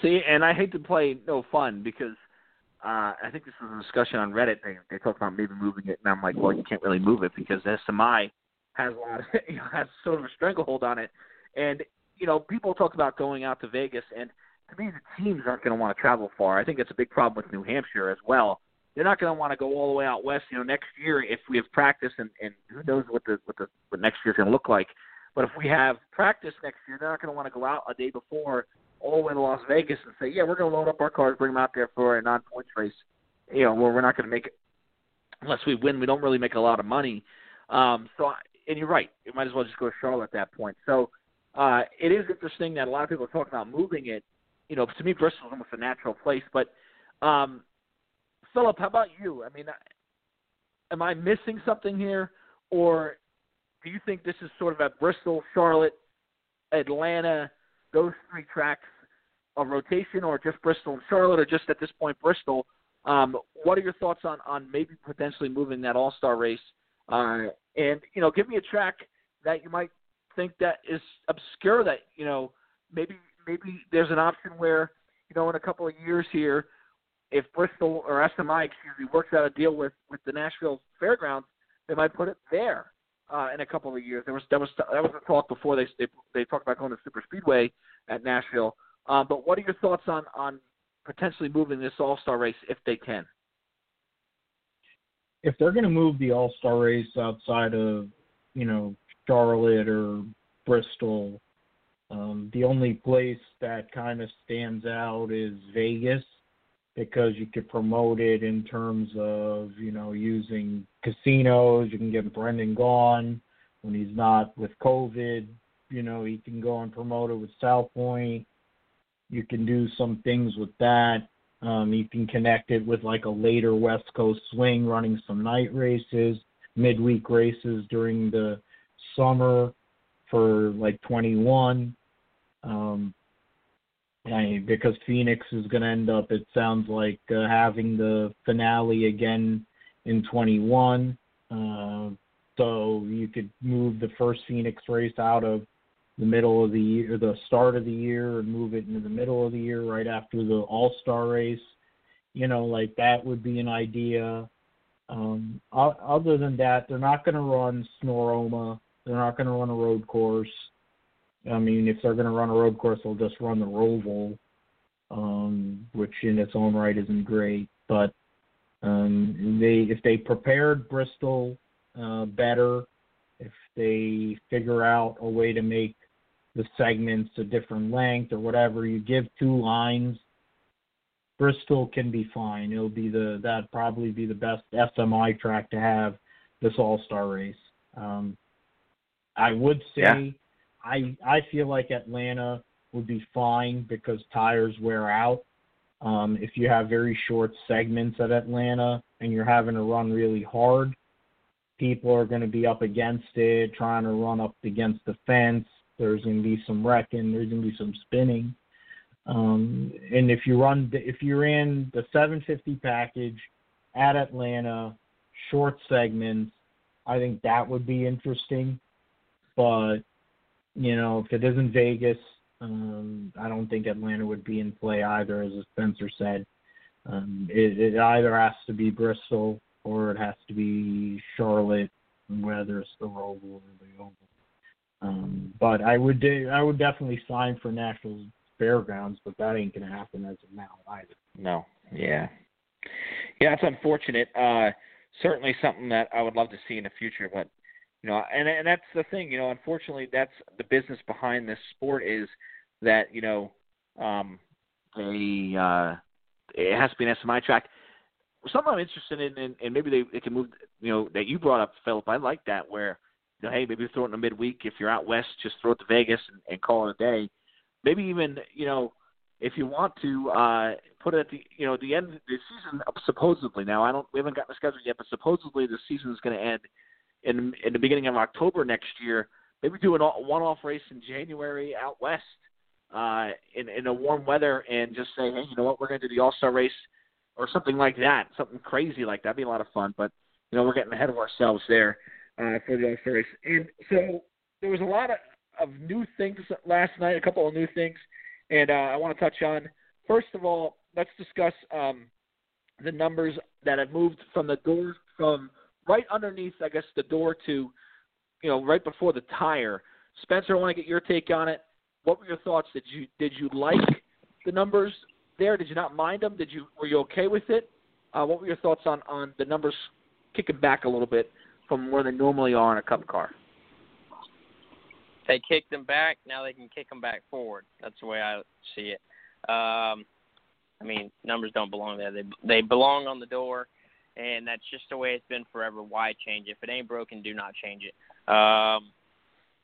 See, and I hate to play no fun because uh, I think this was a discussion on Reddit. They they talked about maybe moving it, and I'm like, well, you can't really move it because SMI has a lot, of, you know, has sort of a stranglehold on it, and you know, people talk about going out to Vegas, and to me, the teams aren't going to want to travel far. I think it's a big problem with New Hampshire as well. They're not going to want to go all the way out west. You know, next year if we have practice, and and who knows what the what the what next year's going to look like. But if we have practice next year, they're not going to want to go out a day before all the way to Las Vegas and say, yeah, we're going to load up our cars, bring them out there for a non-points race. You know, where we're not going to make it unless we win. We don't really make a lot of money. Um, so, and you're right. You might as well just go to Charlotte at that point. So, uh, it is interesting that a lot of people are talking about moving it. You know, to me, Bristol is almost a natural place. But, um, Philip, how about you? I mean, am I missing something here, or do you think this is sort of at Bristol, Charlotte, Atlanta, those three tracks a rotation, or just Bristol and Charlotte, or just at this point Bristol? Um, what are your thoughts on on maybe potentially moving that All Star race? Uh, and you know, give me a track that you might think that is obscure that you know maybe maybe there's an option where you know in a couple of years here, if Bristol or SMI excuse me works out a deal with with the Nashville Fairgrounds, they might put it there uh, in a couple of years. There was that was that was a talk before they they they talked about going to Super Speedway at Nashville. Um, but what are your thoughts on on potentially moving this All Star race if they can? If they're going to move the All Star race outside of you know Charlotte or Bristol, um, the only place that kind of stands out is Vegas because you could promote it in terms of you know using casinos. You can get Brendan Gaughan when he's not with COVID. You know, he can go and promote it with South Point. You can do some things with that. Um, you can connect it with like a later West Coast swing, running some night races, midweek races during the summer for like 21. Um, I, because Phoenix is going to end up, it sounds like, uh, having the finale again in 21. Uh, so you could move the first Phoenix race out of the middle of the year, the start of the year, and move it into the middle of the year right after the All Star race. You know, like that would be an idea. Um, other than that, they're not going to run Sonoma. They're not going to run a road course. I mean, if they're going to run a road course, they'll just run the Roval, um, which in its own right isn't great. But um, they, if they prepared Bristol uh, better, if they figure out a way to make the segments a different length or whatever, you give two lines. Bristol can be fine. It'll be the that probably be the best SMI track to have this All Star race. Um, I would say yeah. I I feel like Atlanta would be fine because tires wear out. Um, if you have very short segments at Atlanta and you're having to run really hard, people are going to be up against it, trying to run up against the fence. There's going to be some wrecking. There's going to be some spinning. Um, and if you run, if you're in the 750 package at Atlanta, short segments, I think that would be interesting. But you know, if it isn't Vegas, um, I don't think Atlanta would be in play either, as Spencer said. Um, it, it either has to be Bristol or it has to be Charlotte, whether it's the Roval or the Oval. Um, but I would I would definitely sign for Nashville Fairgrounds, but that ain't gonna happen as of now either. No, yeah, yeah, it's unfortunate. Uh, certainly something that I would love to see in the future, but you know, and and that's the thing, you know. Unfortunately, that's the business behind this sport is that you know, um, they uh, it has to be an SMI track. Something I'm interested in, and, and maybe they, they can move. You know, that you brought up, Philip. I like that where you know, hey, maybe throw it in the midweek. If you're out west, just throw it to Vegas and, and call it a day. Maybe even you know, if you want to uh, put it at the you know the end of the season. Supposedly, now I don't we haven't gotten the schedule yet, but supposedly the season is going to end in in the beginning of October next year. Maybe do an one-off race in January out west uh, in in a warm weather, and just say, hey, you know what, we're going to do the All-Star race or something like that, something crazy like that. That'd be a lot of fun. But you know, we're getting ahead of ourselves there uh, for the All-Star race. And so there was a lot of, of new things last night, a couple of new things, and uh, I want to touch on. First of all, let's discuss um, the numbers that have moved from the door from right underneath, I guess, the door to, you know, right before the tire. Spencer, I want to get your take on it. What were your thoughts? Did you did you like the numbers there? Did you not mind them? Did you were you okay with it? Uh, what were your thoughts on on the numbers kicking back a little bit from where they normally are in a Cup car? They kicked them back. Now they can kick them back forward. That's the way I see it. Um, I mean, numbers don't belong there. They they belong on the door and that's just the way it's been forever. Why change it? If it ain't broken, do not change it. Um,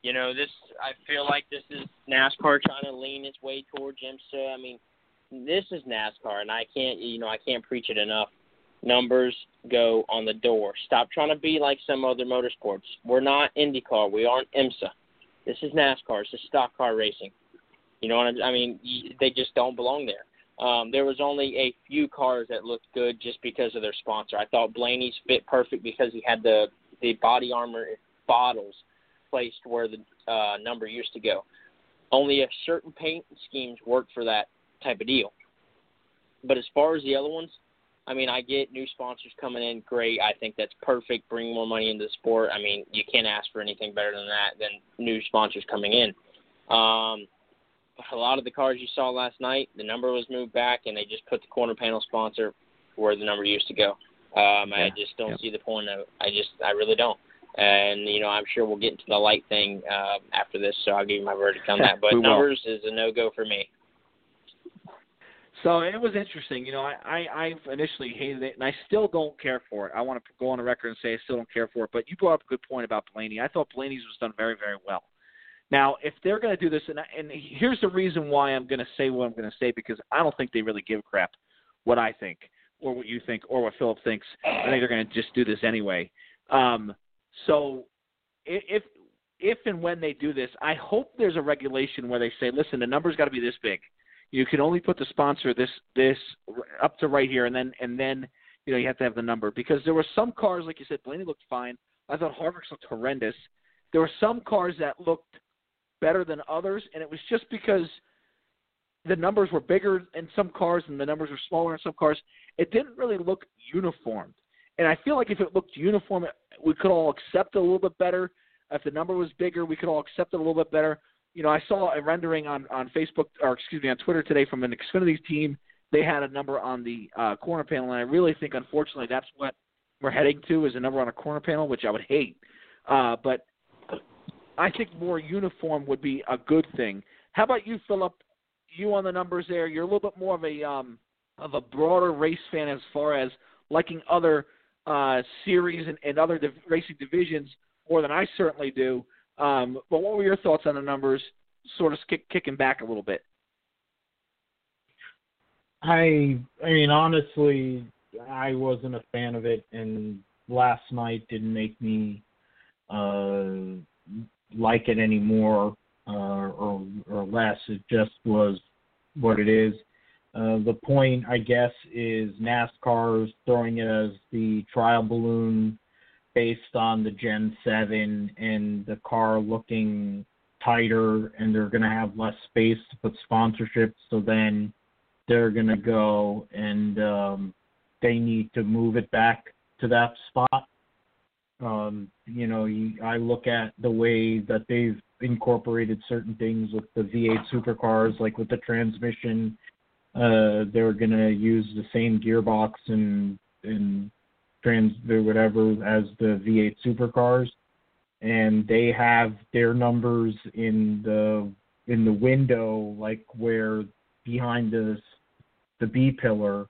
you know, this I feel like this is NASCAR trying to lean its way towards IMSA. I mean, this is NASCAR, and I can't, you know, I can't preach it enough. Numbers go on the door. Stop trying to be like some other motorsports. We're not IndyCar. We aren't IMSA. This is NASCAR. This is stock car racing. You know what I mean? They just don't belong there. Um, there was only a few cars that looked good just because of their sponsor. I thought Blaney's fit perfect because he had the the body armor bottles placed where the uh, number used to go. Only a certain paint schemes work for that type of deal. But as far as the other ones, I mean, I get new sponsors coming in, great. I think that's perfect. Bring more money into the sport. I mean, you can't ask for anything better than that than new sponsors coming in. Um, a lot of the cars you saw last night, the number was moved back, and they just put the corner panel sponsor where the number used to go. Um, yeah. I just don't see the point of. I just, I really don't. And you know, I'm sure we'll get into the light thing uh, after this, so I'll give you my verdict on that. But numbers is a no go for me. So it was interesting. You know, I, I I initially hated it, and I still don't care for it. I want to go on the record and say I still don't care for it. But you brought up a good point about Blaney. I thought Blaney's was done very very well. Now, if they're going to do this, and, and here's the reason why I'm going to say what I'm going to say because I don't think they really give a crap what I think or what you think or what Philip thinks. I think they're going to just do this anyway. Um, so if if and when they do this, I hope there's a regulation where they say, listen, the number's got to be this big. You can only put the sponsor this this up to right here, and then and then you know you have to have the number because there were some cars like you said, Blaney looked fine. I thought Harvick's looked horrendous. There were some cars that looked better than others, and it was just because the numbers were bigger in some cars and the numbers were smaller in some cars. It didn't really look uniform. And I feel like if it looked uniform, we could all accept it a little bit better. If the number was bigger, we could all accept it a little bit better. You know, I saw a rendering on on Facebook or excuse me on Twitter today from an Xfinity team. They had a number on the uh, corner panel, and I really think, unfortunately, that's what we're heading to is a number on a corner panel, which I would hate. Uh, but I think more uniform would be a good thing. How about you, Philip? You on the numbers there? You're a little bit more of a um, of a broader race fan as far as liking other uh, series and, and other div- racing divisions more than I certainly do. Um, but what were your thoughts on the numbers? Sort of kick, kicking back a little bit. I I mean honestly, I wasn't a fan of it, and last night didn't make me uh, like it anymore uh, or or less. It just was what it is. Uh, the point, I guess, is NASCAR's throwing it as the trial balloon based on the Gen 7 and the car looking tighter, and they're going to have less space to put sponsorship. So then they're going to go and um, they need to move it back to that spot. Um, you know, I look at the way that they've incorporated certain things with the V8 supercars, like with the transmission uh, they're to use the same gearbox and and trans whatever as the V8 supercars, and they have their numbers in the in the window, like where behind the the B pillar,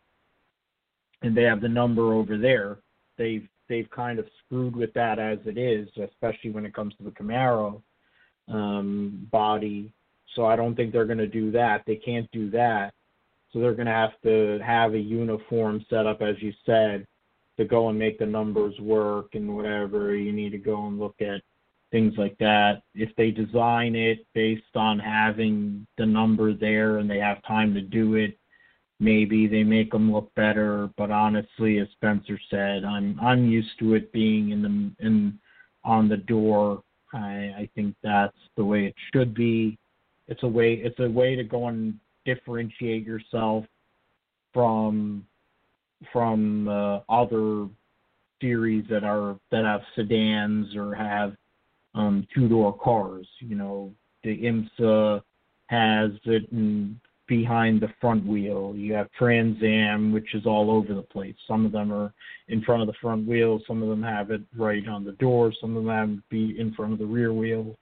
and they have the number over there. They've they've kind of screwed with that as it is, especially when it comes to the Camaro um, body. So I don't think they're going to do that. They can't do that. So they're going to have to have a uniform setup, as you said, to go and make the numbers work and whatever. You need to go and look at things like that. If they design it based on having the number there and they have time to do it, maybe they make them look better. But honestly, as Spencer said, I'm I'm used to it being in the in on the door. I I think that's the way it should be. It's a way it's a way to go and differentiate yourself from from uh, other series that are that have sedans or have um, two door cars. You know, the IMSA has it in, behind the front wheel. You have Trans Am, which is all over the place. Some of them are in front of the front wheel. Some of them have it right on the door. Some of them be in front of the rear wheel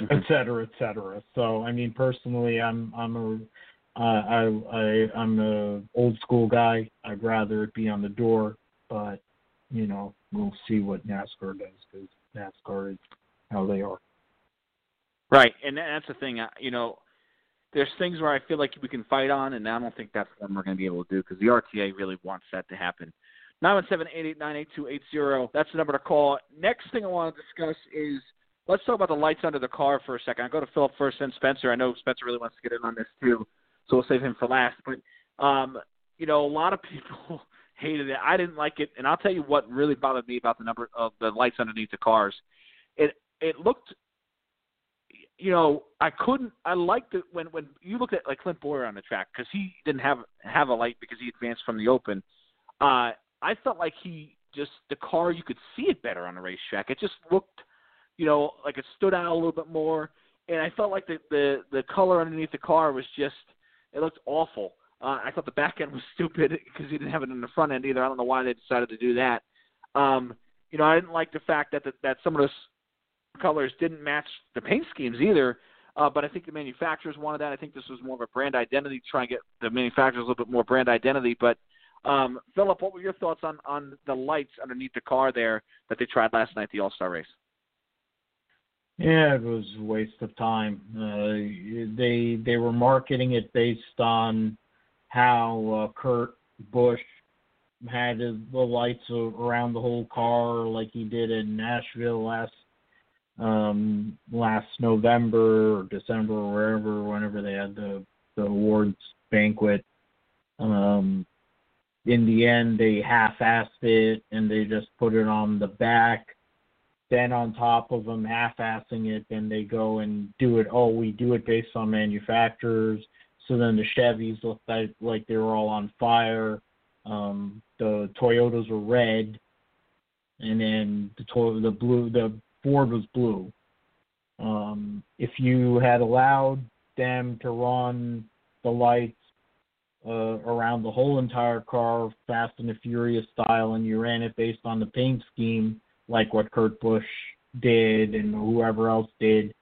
mm-hmm. et cetera, et cetera. So, I mean, personally, I'm I'm a uh, I I I'm a old school guy. I'd rather it be on the door, but you know, we'll see what NASCAR does because NASCAR is how they are. Right, and that's the thing. You know, there's things where I feel like we can fight on, and I don't think that's one we're going to be able to do because the RTA really wants that to happen. Nine one seven eight eight nine eight two eight zero. That's the number to call. Next thing I want to discuss is let's talk about the lights under the car for a second. I'll go to Philip first, then Spencer. I know Spencer really wants to get in on this too, so we'll save him for last. But um, you know, a lot of people hated it. I didn't like it, and I'll tell you what really bothered me about the number of the lights underneath the cars. It it looked, you know, I couldn't. I liked it when when you looked at like Clint Bowyer on the track because he didn't have have a light because he advanced from the open. Uh, I felt like he just the car you could see it better on the racetrack. It just looked you know, like it stood out a little bit more. And I felt like the the the color underneath the car was just it looked awful. Uh, I thought the back end was stupid because he didn't have it in the front end either. I don't know why they decided to do that. Um, you know, I didn't like the fact that the, that some of those colors didn't match the paint schemes either. Uh, but I think the manufacturers wanted that. I think this was more of a brand identity, try and get the manufacturers a little bit more brand identity. But um, Philip, what were your thoughts on on the lights underneath the car there that they tried last night, the All Star race? Yeah, it was a waste of time. Uh, they they were marketing it based on how uh, Kurt Busch had the lights around the whole car, like he did in Nashville last um last November or December or wherever, whenever they had the the awards banquet. Um, in the end, they half-assed it and they just put it on the back. Then on top of them half-assing it, then they go and do it. Oh, we do it based on manufacturers. So then the Chevys looked like like they were all on fire. Um, the Toyotas were red, and then the to- the blue the Ford was blue. Um, if you had allowed them to run the lights uh, around the whole entire car, Fast and the Furious style, and you ran it based on the paint scheme, like what Kurt Busch did and whoever else did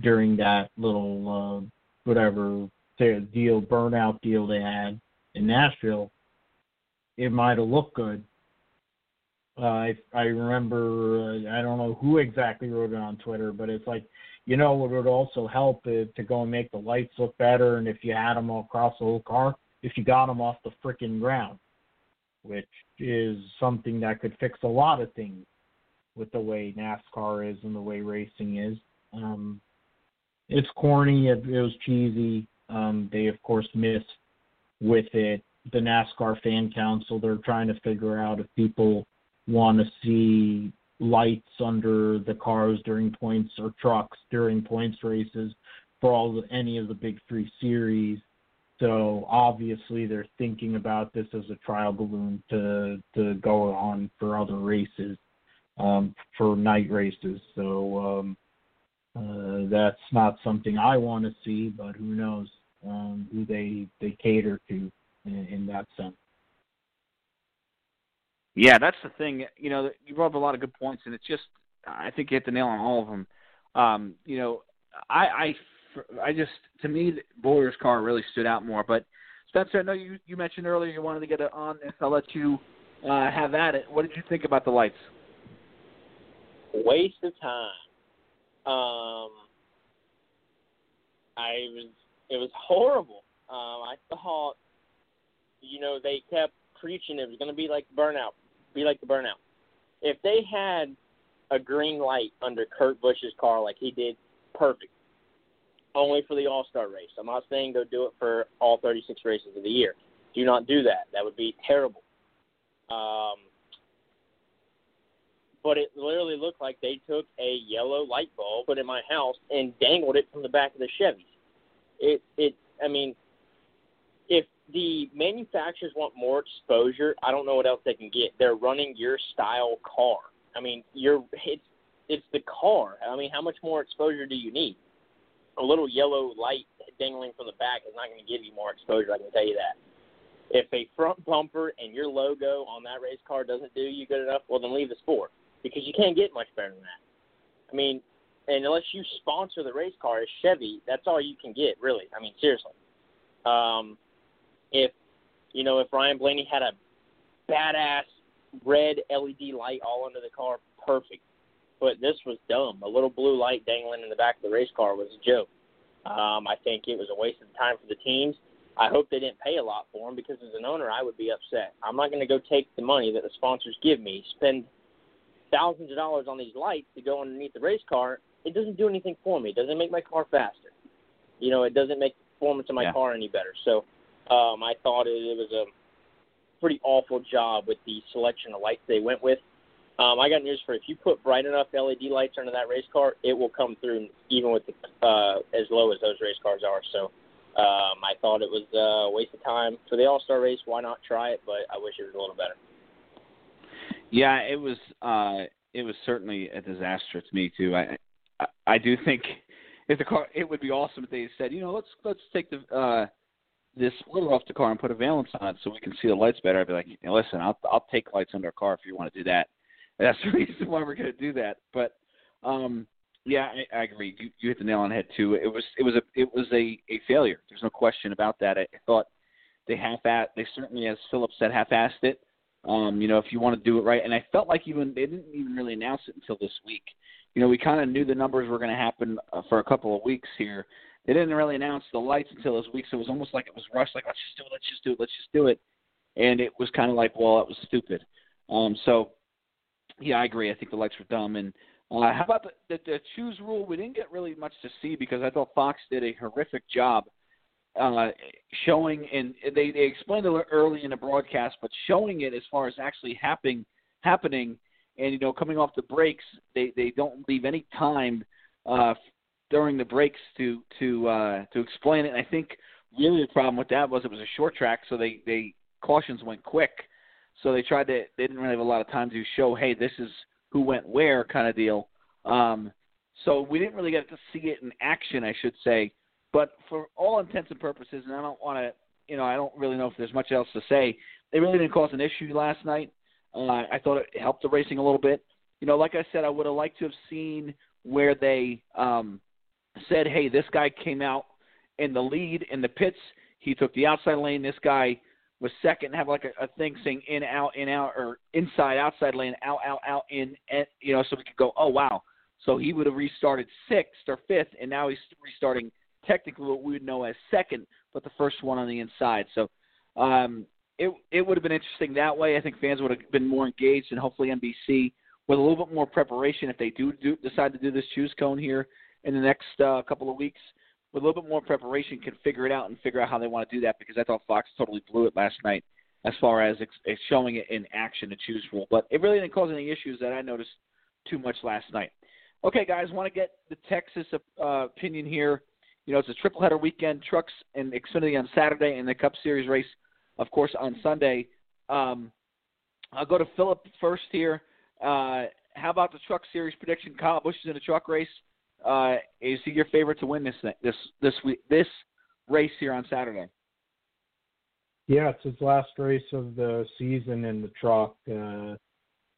during that little uh, whatever deal, burnout deal they had in Nashville, it might have looked good. I I remember uh, I don't know who exactly wrote it on Twitter, but it's like you know it would also help uh, to go and make the lights look better, and if you had them all across the whole car, if you got them off the freaking ground, which is something that could fix a lot of things with the way NASCAR is and the way racing is. Um, it's corny. It, it was cheesy. Um, they of course missed with it. The NASCAR fan council. They're trying to figure out if people want to see lights under the cars during points or trucks during points races for all the, any of the big three series. So obviously they're thinking about this as a trial balloon to to go on for other races, um, for night races. So um, uh, that's not something I want to see, but who knows um, who they they cater to in, in that sense. Yeah, that's the thing. You know, you brought up a lot of good points, and it's just I think you hit the nail on all of them. Um, you know, I, I I just to me Bowyer's car really stood out more. But Spencer, I know you you mentioned earlier you wanted to get on this. I'll let you uh, have at it. What did you think about the lights? Waste of time. Um, I was it was horrible. Um, I thought, you know, they kept preaching it was going to be like burnout, be like the burnout. If they had a green light under Kurt Busch's car like he did, perfect only for the All Star race. I'm not saying go do it for all 36 races of the year. Do not do that. That would be terrible. Um, but it literally looked like they took a yellow light bulb, put in my house, and dangled it from the back of the Chevy. It, it, I mean, the manufacturers want more exposure, I don't know what else they can get. They're running your style car. I mean, you're it's it's the car. I mean, how much more exposure do you need? a little yellow light dangling from the back is not going to give you more exposure. I can tell you that. If a front bumper and your logo on that race car doesn't do you good enough, well then leave the sport because you can't get much better than that. I mean, and unless you sponsor the race car as Chevy, that's all you can get, really. I mean, seriously. Um, if you know, if Ryan Blaney had a badass red LED light all under the car, perfect but this was dumb. A little blue light dangling in the back of the race car was a joke. Um, I think it was a waste of time for the teams. I hope they didn't pay a lot for them because as an owner, I would be upset. I'm not going to go take the money that the sponsors give me, spend thousands of dollars on these lights to go underneath the race car. It doesn't do anything for me. It doesn't make my car faster. You know, it doesn't make the performance of my yeah. car any better. So um, I thought it, it was a pretty awful job with the selection of lights they went with. Um, I got news for you. If you put bright enough LED lights under that race car, it will come through even with the, uh, as low as those race cars are. So um, I thought it was a waste of time for the All Star race. Why not try it? But I wish it was a little better. Yeah, it was. Uh, it was certainly a disaster to me too. I, I, I do think if the car, it would be awesome if they said, you know, let's let's take the uh, this splitter off the car and put a valence on it so we can see the lights better. I'd be like, listen, I'll I'll take lights under a car if you want to do that that's the reason why we're going to do that. But um, Yeah, I, I agree. You, you hit the nail on the head too. It was it was a it was a, a failure. There's no question about that. I thought they half at they certainly, as Philip said, half-assed it. Um, you know, if you want to do it right, and I felt like even they didn't even really announce it until this week. You know, we kind of knew the numbers were going to happen uh, for a couple of weeks here. They didn't really announce the lights until this week, so it was almost like it was rushed. Like let's just do it, let's just do it, let's just do it, and it was kind of like, well, it was stupid. Um, so, yeah, I agree. I think the lights were dumb. And uh, how about the, the, the choose rule? We didn't get really much to see because I thought Fox did a horrific job uh, showing, and they they explained it early in the broadcast, but showing it as far as actually happening happening, and you know, coming off the breaks, they they don't leave any time uh, during the breaks to to uh, to explain it. And I think really the problem with that was it was a short track, so they they cautions went quick, so they tried to they didn't really have a lot of time to show, hey, this is who went where kind of deal. Um, so we didn't really get to see it in action, I should say. But for all intents and purposes, and I don't want to, you know, I don't really know if there's much else to say. They really didn't cause an issue last night. Uh, I thought it helped the racing a little bit. You know, like I said, I would have liked to have seen where they um, said, "Hey, this guy came out in the lead in the pits. He took the outside lane. This guy was second." Have like a, a thing saying in, out, in, out, or inside, outside lane, out, out, out, in, and, you know, so we could go, "Oh wow." So he would have restarted sixth or fifth, and now he's restarting technically what we would know as second, but the first one on the inside. So um, it it would have been interesting that way. I think fans would have been more engaged, and hopefully NBC with a little bit more preparation if they do, do decide to do this choose cone here in the next uh, couple of weeks. With a little bit more preparation, can figure it out and figure out how they want to do that. Because I thought Fox totally blew it last night as far as ex- showing it in action to choose rule. But it really didn't cause any issues that I noticed too much last night. Okay, guys, want to get the Texas uh, opinion here you know, it's a triple header weekend, trucks and Xfinity on Saturday, and the Cup Series race, of course, on Sunday. Um, I'll go to Philip first here. Uh, how about the Truck Series prediction? Kyle Busch is in a truck race. Uh, is he your favorite to win this this this week, this race here on Saturday? Yeah, it's his last race of the season in the truck. Uh,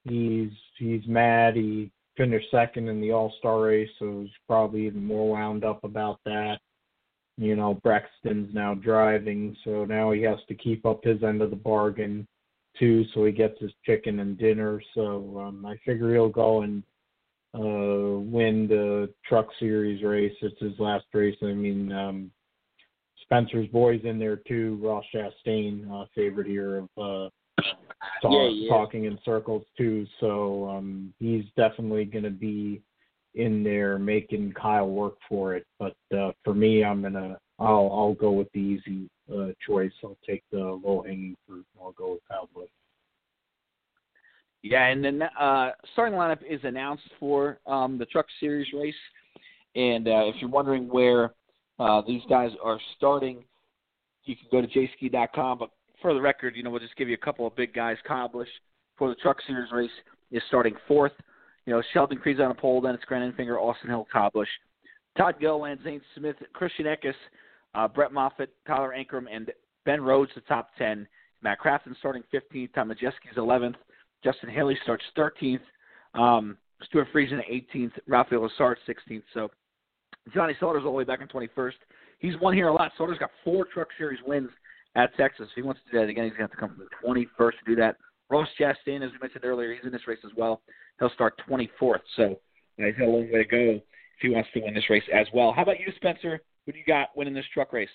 he's he's mad. He finished second in the All Star race, so he's probably even more wound up about that. You know, Brexton's now driving, so now he has to keep up his end of the bargain too, so he gets his chicken and dinner. So um, I figure he'll go and uh, win the Truck Series race. It's his last race. I mean, um, Spencer's boys in there too. Ross Chastain, uh, favorite here of uh, talk, yeah, yeah. talking in circles too. So um, he's definitely going to be in there making Kyle work for it. But uh, for me, I'm gonna I'll I'll go with the easy uh, choice. I'll take the low hanging fruit. I'll go with Kyle Busch. Yeah, and then uh, starting lineup is announced for um, the Truck Series race. And uh, if you're wondering where uh, these guys are starting, you can go to jayski.com. But for the record, you know, we'll just give you a couple of big guys. Kyle for the Truck Series race is starting fourth. You know, Sheldon Creed's on a pole, then it's Grant Enfinger, Austin Hill, Kyle. Todd Gilliland, Zane Smith, Christian Eckes, uh, Brett Moffitt, Tyler Ankrum, and Ben Rhodes, the top 10. Matt Crafton starting 15th. Tom Majeski's 11th. Justin Haley starts 13th. Um, Stewart Friesen 18th. Raphael Lessard 16th. So Johnny Sauter's all the way back in 21st. He's won here a lot. Sauter's got four Truck Series wins at Texas. If he wants to do that again, he's going to have to come from the 21st to do that. Ross Chastain, as we mentioned earlier, he's in this race as well. He'll start 24th. So he's got a long way to go if he wants to win this race as well. How about you, Spencer? Who do you got winning this truck race?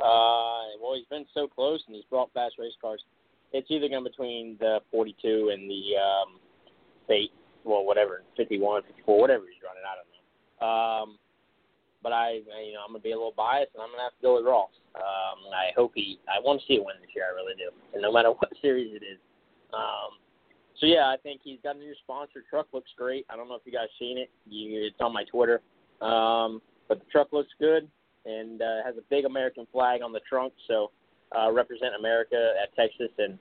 Uh, well, he's been so close, and he's brought fast race cars. It's either going between the 42 and the um, eight, well, whatever, 51, 54, whatever he's running. I don't know. Um, but I, you know, I'm gonna be a little biased, and I'm gonna have to go with Ross. Um, I hope he. I want to see it win this year. I really do, and no matter what series it is. Um, so yeah, I think he's got a new sponsor. Truck looks great. I don't know if you guys seen it. You, it's on my Twitter. Um, but the truck looks good and uh, has a big American flag on the trunk. So uh, represent America at Texas, and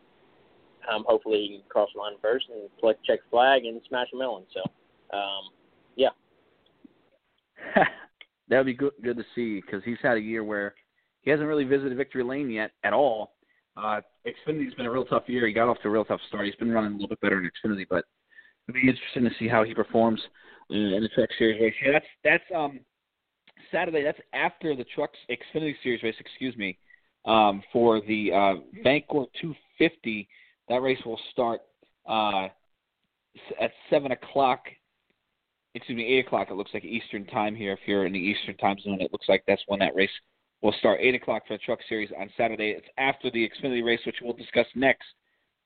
um, hopefully he can cross the line first and collect check flag and smash a melon. So um, yeah. that would be good good to see because he's had a year where he hasn't really visited victory lane yet at all. Uh, Xfinity's been a real tough year. He got off to a real tough start. He's been running a little bit better in Xfinity, but It'll be interesting to see how he performs in the Truck Series race. Yeah, that's that's um Saturday. That's after the Trucks Xfinity Series race. Excuse me. Um, for the uh, Vankor 250, that race will start uh, at seven o'clock. Excuse me, eight o'clock. It looks like Eastern time here. If you're in the Eastern time zone, it looks like that's when that race will start. Eight o'clock for the Truck Series on Saturday. It's after the Xfinity race, which we'll discuss next.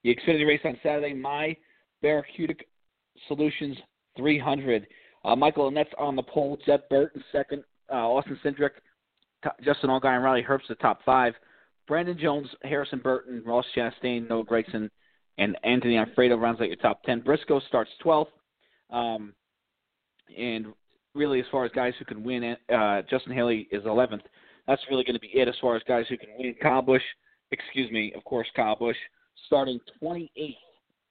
The Xfinity race on Saturday. My Bariatric Solutions 300. Uh, Michael Annett's on the pole. Jeb Burton second. Uh, Austin Cindric, Justin Allgaier, and Riley Herbst the top five. Brandon Jones, Harrison Burton, Ross Chastain, Noah Gragson, and Anthony Alfredo rounds out your top 10. Briscoe starts 12th. Um, and really, as far as guys who can win, uh, Justin Haley is 11th. That's really going to be it as far as guys who can win. Kyle Busch, excuse me, of course, Kyle Busch, starting 28th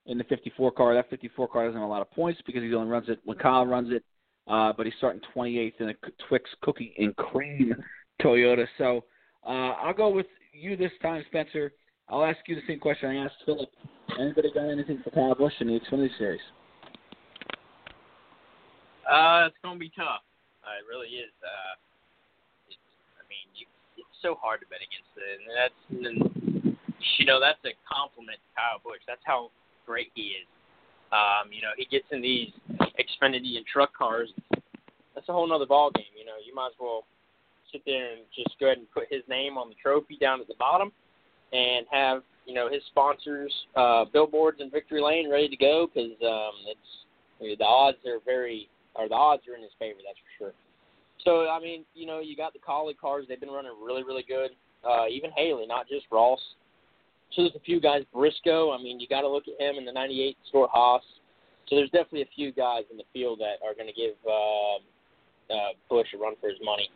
in the 54 car. That 54 car doesn't have a lot of points because he only runs it when Kyle runs it, uh, but he's starting 28th in a Twix cookie and cream Toyota. So uh, I'll go with you this time, Spencer. I'll ask you the same question I asked Philip. Anybody got anything for Kyle Busch in the Xfinity Series? Uh, it's gonna be tough. Uh, it really is. Uh, it's, I mean, you, it's so hard to bet against it, and that's, and, you know, that's a compliment to Kyle Busch. That's how great he is. Um, you know, he gets in these Xfinity and truck cars. That's a whole nother ball game. You know, you might as well sit there and just go ahead and put his name on the trophy down at the bottom, and have you know his sponsors, uh, billboards in victory lane ready to go because um, it's you know, the odds are very or the odds are in his favor. That's for sure. So I mean, you know, you got the Kaulig cars; they've been running really, really good. Uh, even Haley, not just Ross. So there's a few guys. Briscoe, I mean, you got to look at him in the '98 Stewart-Haas. So there's definitely a few guys in the field that are going to give uh, uh, Busch a run for his money.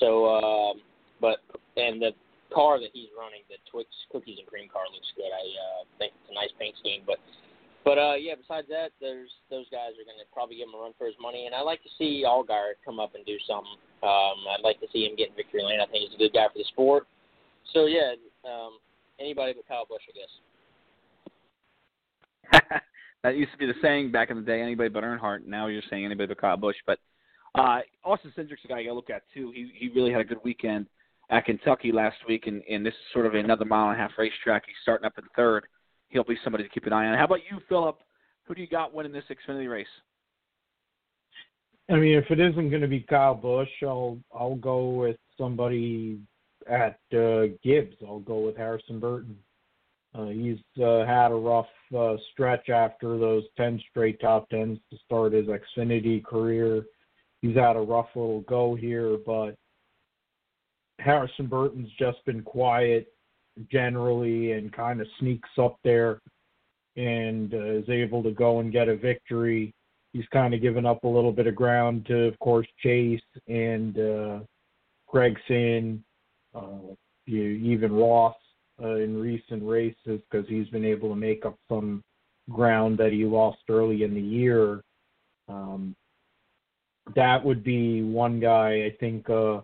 So, um, but and the car that he's running, the Twix cookies and cream car, looks good. I uh, think it's a nice paint scheme. But, but uh, yeah, besides that, there's those guys are going to probably give him a run for his money. And I like to see Allgaier come up and do something. Um, I'd like to see him get in victory lane. I think he's a good guy for the sport. So yeah, um, anybody but Kyle Busch, I guess. that used to be the saying back in the day. Anybody but Earnhardt. Now you're saying anybody but Kyle Busch. But uh, Austin Cindric's a guy you got to look at too. He he really had a good weekend at Kentucky last week, and, and this is sort of another mile and a half racetrack. He's starting up in third. He'll be somebody to keep an eye on. How about you, Philip? Who do you got winning this Xfinity race? I mean, if it isn't going to be Kyle Busch, I'll I'll go with somebody at uh, Gibbs. I'll go with Harrison Burton. Uh, he's uh, had a rough uh, stretch after those 10 straight top tens to start his Xfinity career. He's had a rough little go here, but Harrison Burton's just been quiet generally and kind of sneaks up there and uh, is able to go and get a victory. He's kind of given up a little bit of ground to, of course, Chase and uh, Gragson, uh, even Ross uh, in recent races because he's been able to make up some ground that he lost early in the year. Um, that would be one guy I think uh,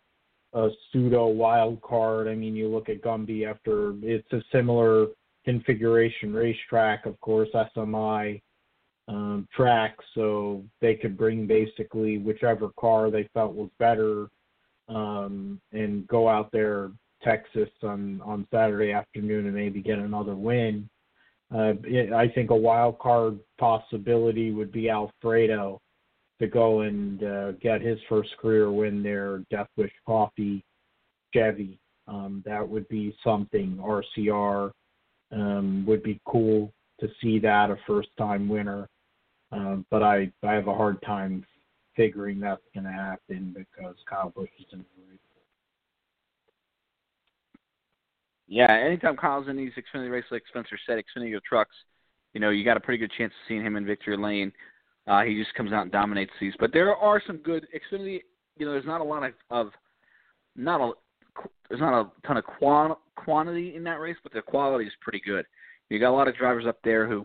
a pseudo wild card. I mean, you look at Gumby after it's a similar configuration racetrack, of course, SMI um, track, so they could bring basically whichever car they felt was better um, and go out there Texas on on Saturday afternoon and maybe get another win. Uh, I think a wild card possibility would be Alfredo to go and uh, get his first career win there, Death Wish Coffee Chevy. Um, that would be something. RCR um, would be cool to see that a first time winner. Um, but I, I have a hard time figuring that's going to happen because Kyle Busch is in the race. Yeah, anytime Kyle's in these Xfinity races like Spencer said, Xfinity trucks, you know, you got a pretty good chance of seeing him in victory lane. Uh, he just comes out and dominates these. But there are some good Xfinity. You know, there's not a lot of, of not a there's not a ton of quant, quantity in that race, but the quality is pretty good. You got a lot of drivers up there who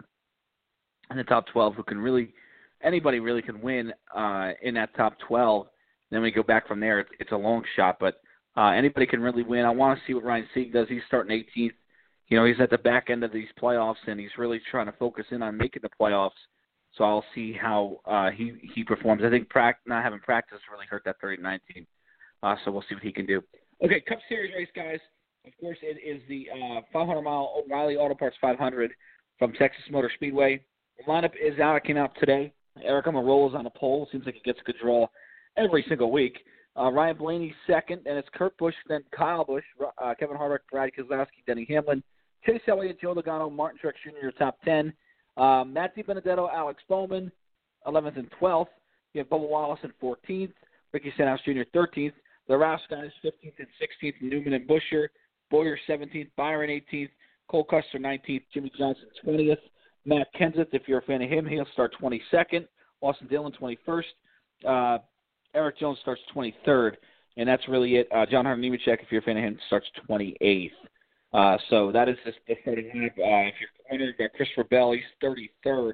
in the top 12 who can really anybody really can win uh, in that top 12. Then we go back from there. It's, it's a long shot, but uh, anybody can really win. I want to see what Ryan Sieg does. He's starting 18th. You know, he's at the back end of these playoffs, and he's really trying to focus in on making the playoffs So I'll see how uh, he he performs. I think pract- not having practice really hurt that 30-19. Uh, so we'll see what he can do. Okay, Cup Series race, guys. Of course, it is the uh, 500 mile O'Reilly Auto Parts 500 from Texas Motor Speedway. The lineup is out. It came out today. Aric Almirola is on the pole. Seems like he gets a good draw every single week. Uh, Ryan Blaney second, and it's Kurt Busch, then Kyle Busch, uh, Kevin Harvick, Brad Keselowski, Denny Hamlin, Chase Elliott, Joe Logano, Martin Truex Jr. top 10. Um, Matt DiBenedetto, Alex Bowman, 11th and 12th. You have Bubba Wallace in 14th, Ricky Stenhouse Jr. 13th, the Roush guys 15th and 16th, Newman and Buescher, Bowyer 17th, Byron 18th, Cole Custer 19th, Jimmie Johnson 20th, Matt Kenseth, if you're a fan of him, he'll start 22nd, Austin Dillon 21st, uh, Erik Jones starts 23rd, and that's really it. Uh, John Hunter Nemechek, if you're a fan of him, starts 28th. Uh, so that is the, the starting lineup. Uh, if you're wondering about Christopher Bell, he's 33rd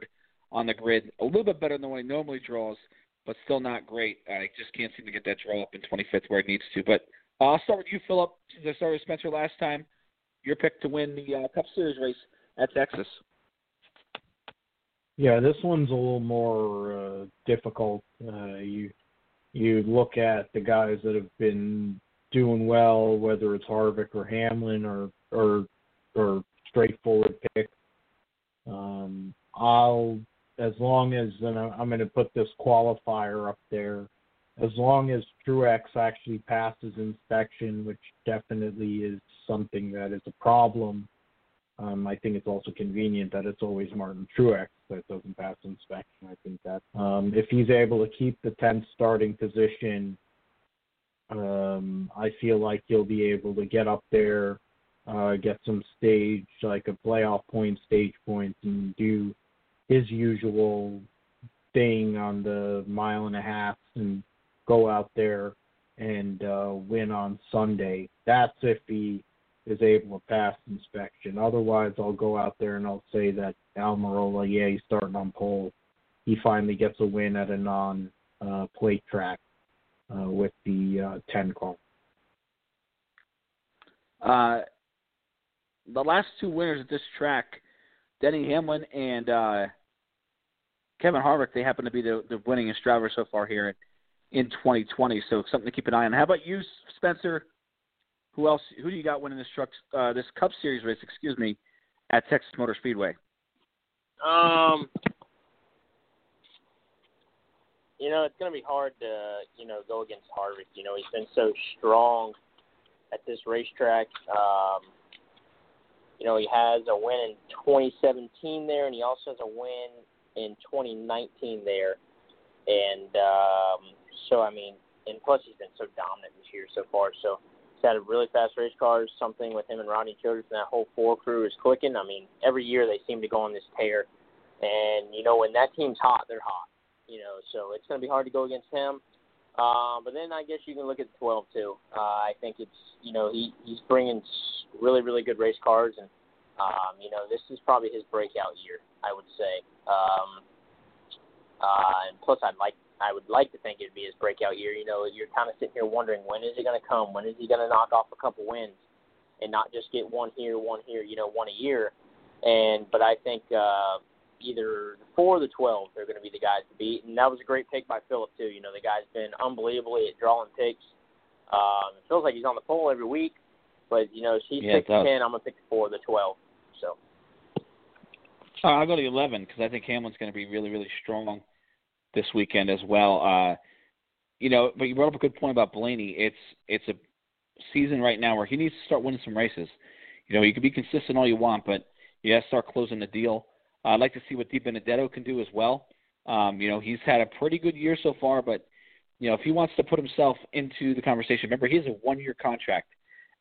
on the grid, a little bit better than what he normally draws, but still not great. I just can't seem to get that draw up in 25th where it needs to. But uh, I'll start with you, Philip. Since I started with Spencer last time, your pick to win the uh, Cup Series race at Texas. Yeah, this one's a little more uh, difficult. Uh, you you look at the guys that have been doing well, whether it's Harvick or Hamlin or or or straightforward pick. Um, I'll as long as and I'm going to put this qualifier up there. As long as Truex actually passes inspection, which definitely is something that is a problem. Um, I think it's also convenient that it's always Martin Truex that doesn't pass inspection. I think that um, if he's able to keep the 10th starting position, um, I feel like he'll be able to get up there, uh, get some stage, like a playoff point, stage points, and do his usual thing on the mile and a half and go out there and uh, win on Sunday. That's if he is able to pass inspection. Otherwise, I'll go out there and I'll say that Almirola, yeah, he's starting on pole. He finally gets a win at a non uh, plate track uh, with the uh, 10 car. Uh, the last two winners at this track, Denny Hamlin and uh, Kevin Harvick, they happen to be the, the winningest drivers so far here in, in 2020. So something to keep an eye on. How about you, Spencer? Who else? Who do you got winning this truck, uh, this Cup Series race? Excuse me, at Texas Motor Speedway. Um, you know, it's going to be hard to, you know, go against Harvick. You know, he's been so strong at this racetrack. Um, you know, he has a win in 2017 there, and he also has a win in 2019 there. And um, so, I mean, and plus he's been so dominant this year so far. So had a really fast race cars. Something with him and Rodney Childers and that whole four crew is clicking. I mean, every year they seem to go on this tear. And you know, when that team's hot, they're hot. You know, so it's going to be hard to go against him. Um, but then I guess you can look at the 12 too. Uh, I think it's you know he he's bringing really really good race cars and um, you know this is probably his breakout year. I would say. Um, uh, and plus, I'd like I would like to think it'd be his breakout year. You know, you're kind of sitting here wondering when is it going to come? When is he going to knock off a couple wins and not just get one here, one here, you know, one a year? And but I think uh, either the four or the twelve they're going to be the guys to beat. And that was a great pick by Philip too. You know, the guy's been unbelievably at drawing picks. Um, it feels like he's on the pole every week, but you know, he's yeah, picked the ten. I'm gonna pick the four or the twelve. So. Uh, I'll go to eleven because I think Hamlin's going to be really, really strong this weekend as well. Uh, you know, but you brought up a good point about Blaney. It's it's a season right now where he needs to start winning some races. You know, you can be consistent all you want, but you got to start closing the deal. Uh, I'd like to see what DiBenedetto can do as well. Um, you know, he's had a pretty good year so far, but you know, if he wants to put himself into the conversation, remember he has a one-year contract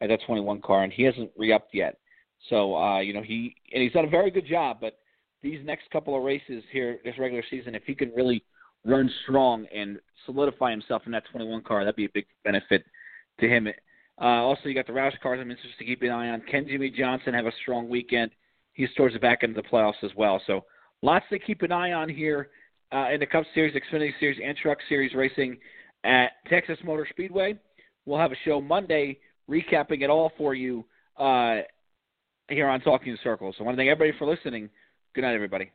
at that 21 car, and he hasn't re-upped yet. So, uh, you know, he and he's done a very good job. But these next couple of races here, this regular season, if he can really run strong and solidify himself in that 21 car, that'd be a big benefit to him. Uh, also, you got the Roush cars. I'm interested to keep an eye on. Can Jimmie Johnson have a strong weekend? He's towards the back end of the playoffs as well. So lots to keep an eye on here uh, in the Cup Series, Xfinity Series, and Truck Series racing at Texas Motor Speedway. We'll have a show Monday recapping it all for you uh, here on Talking Circles. So I want to thank everybody for listening. Good night, everybody.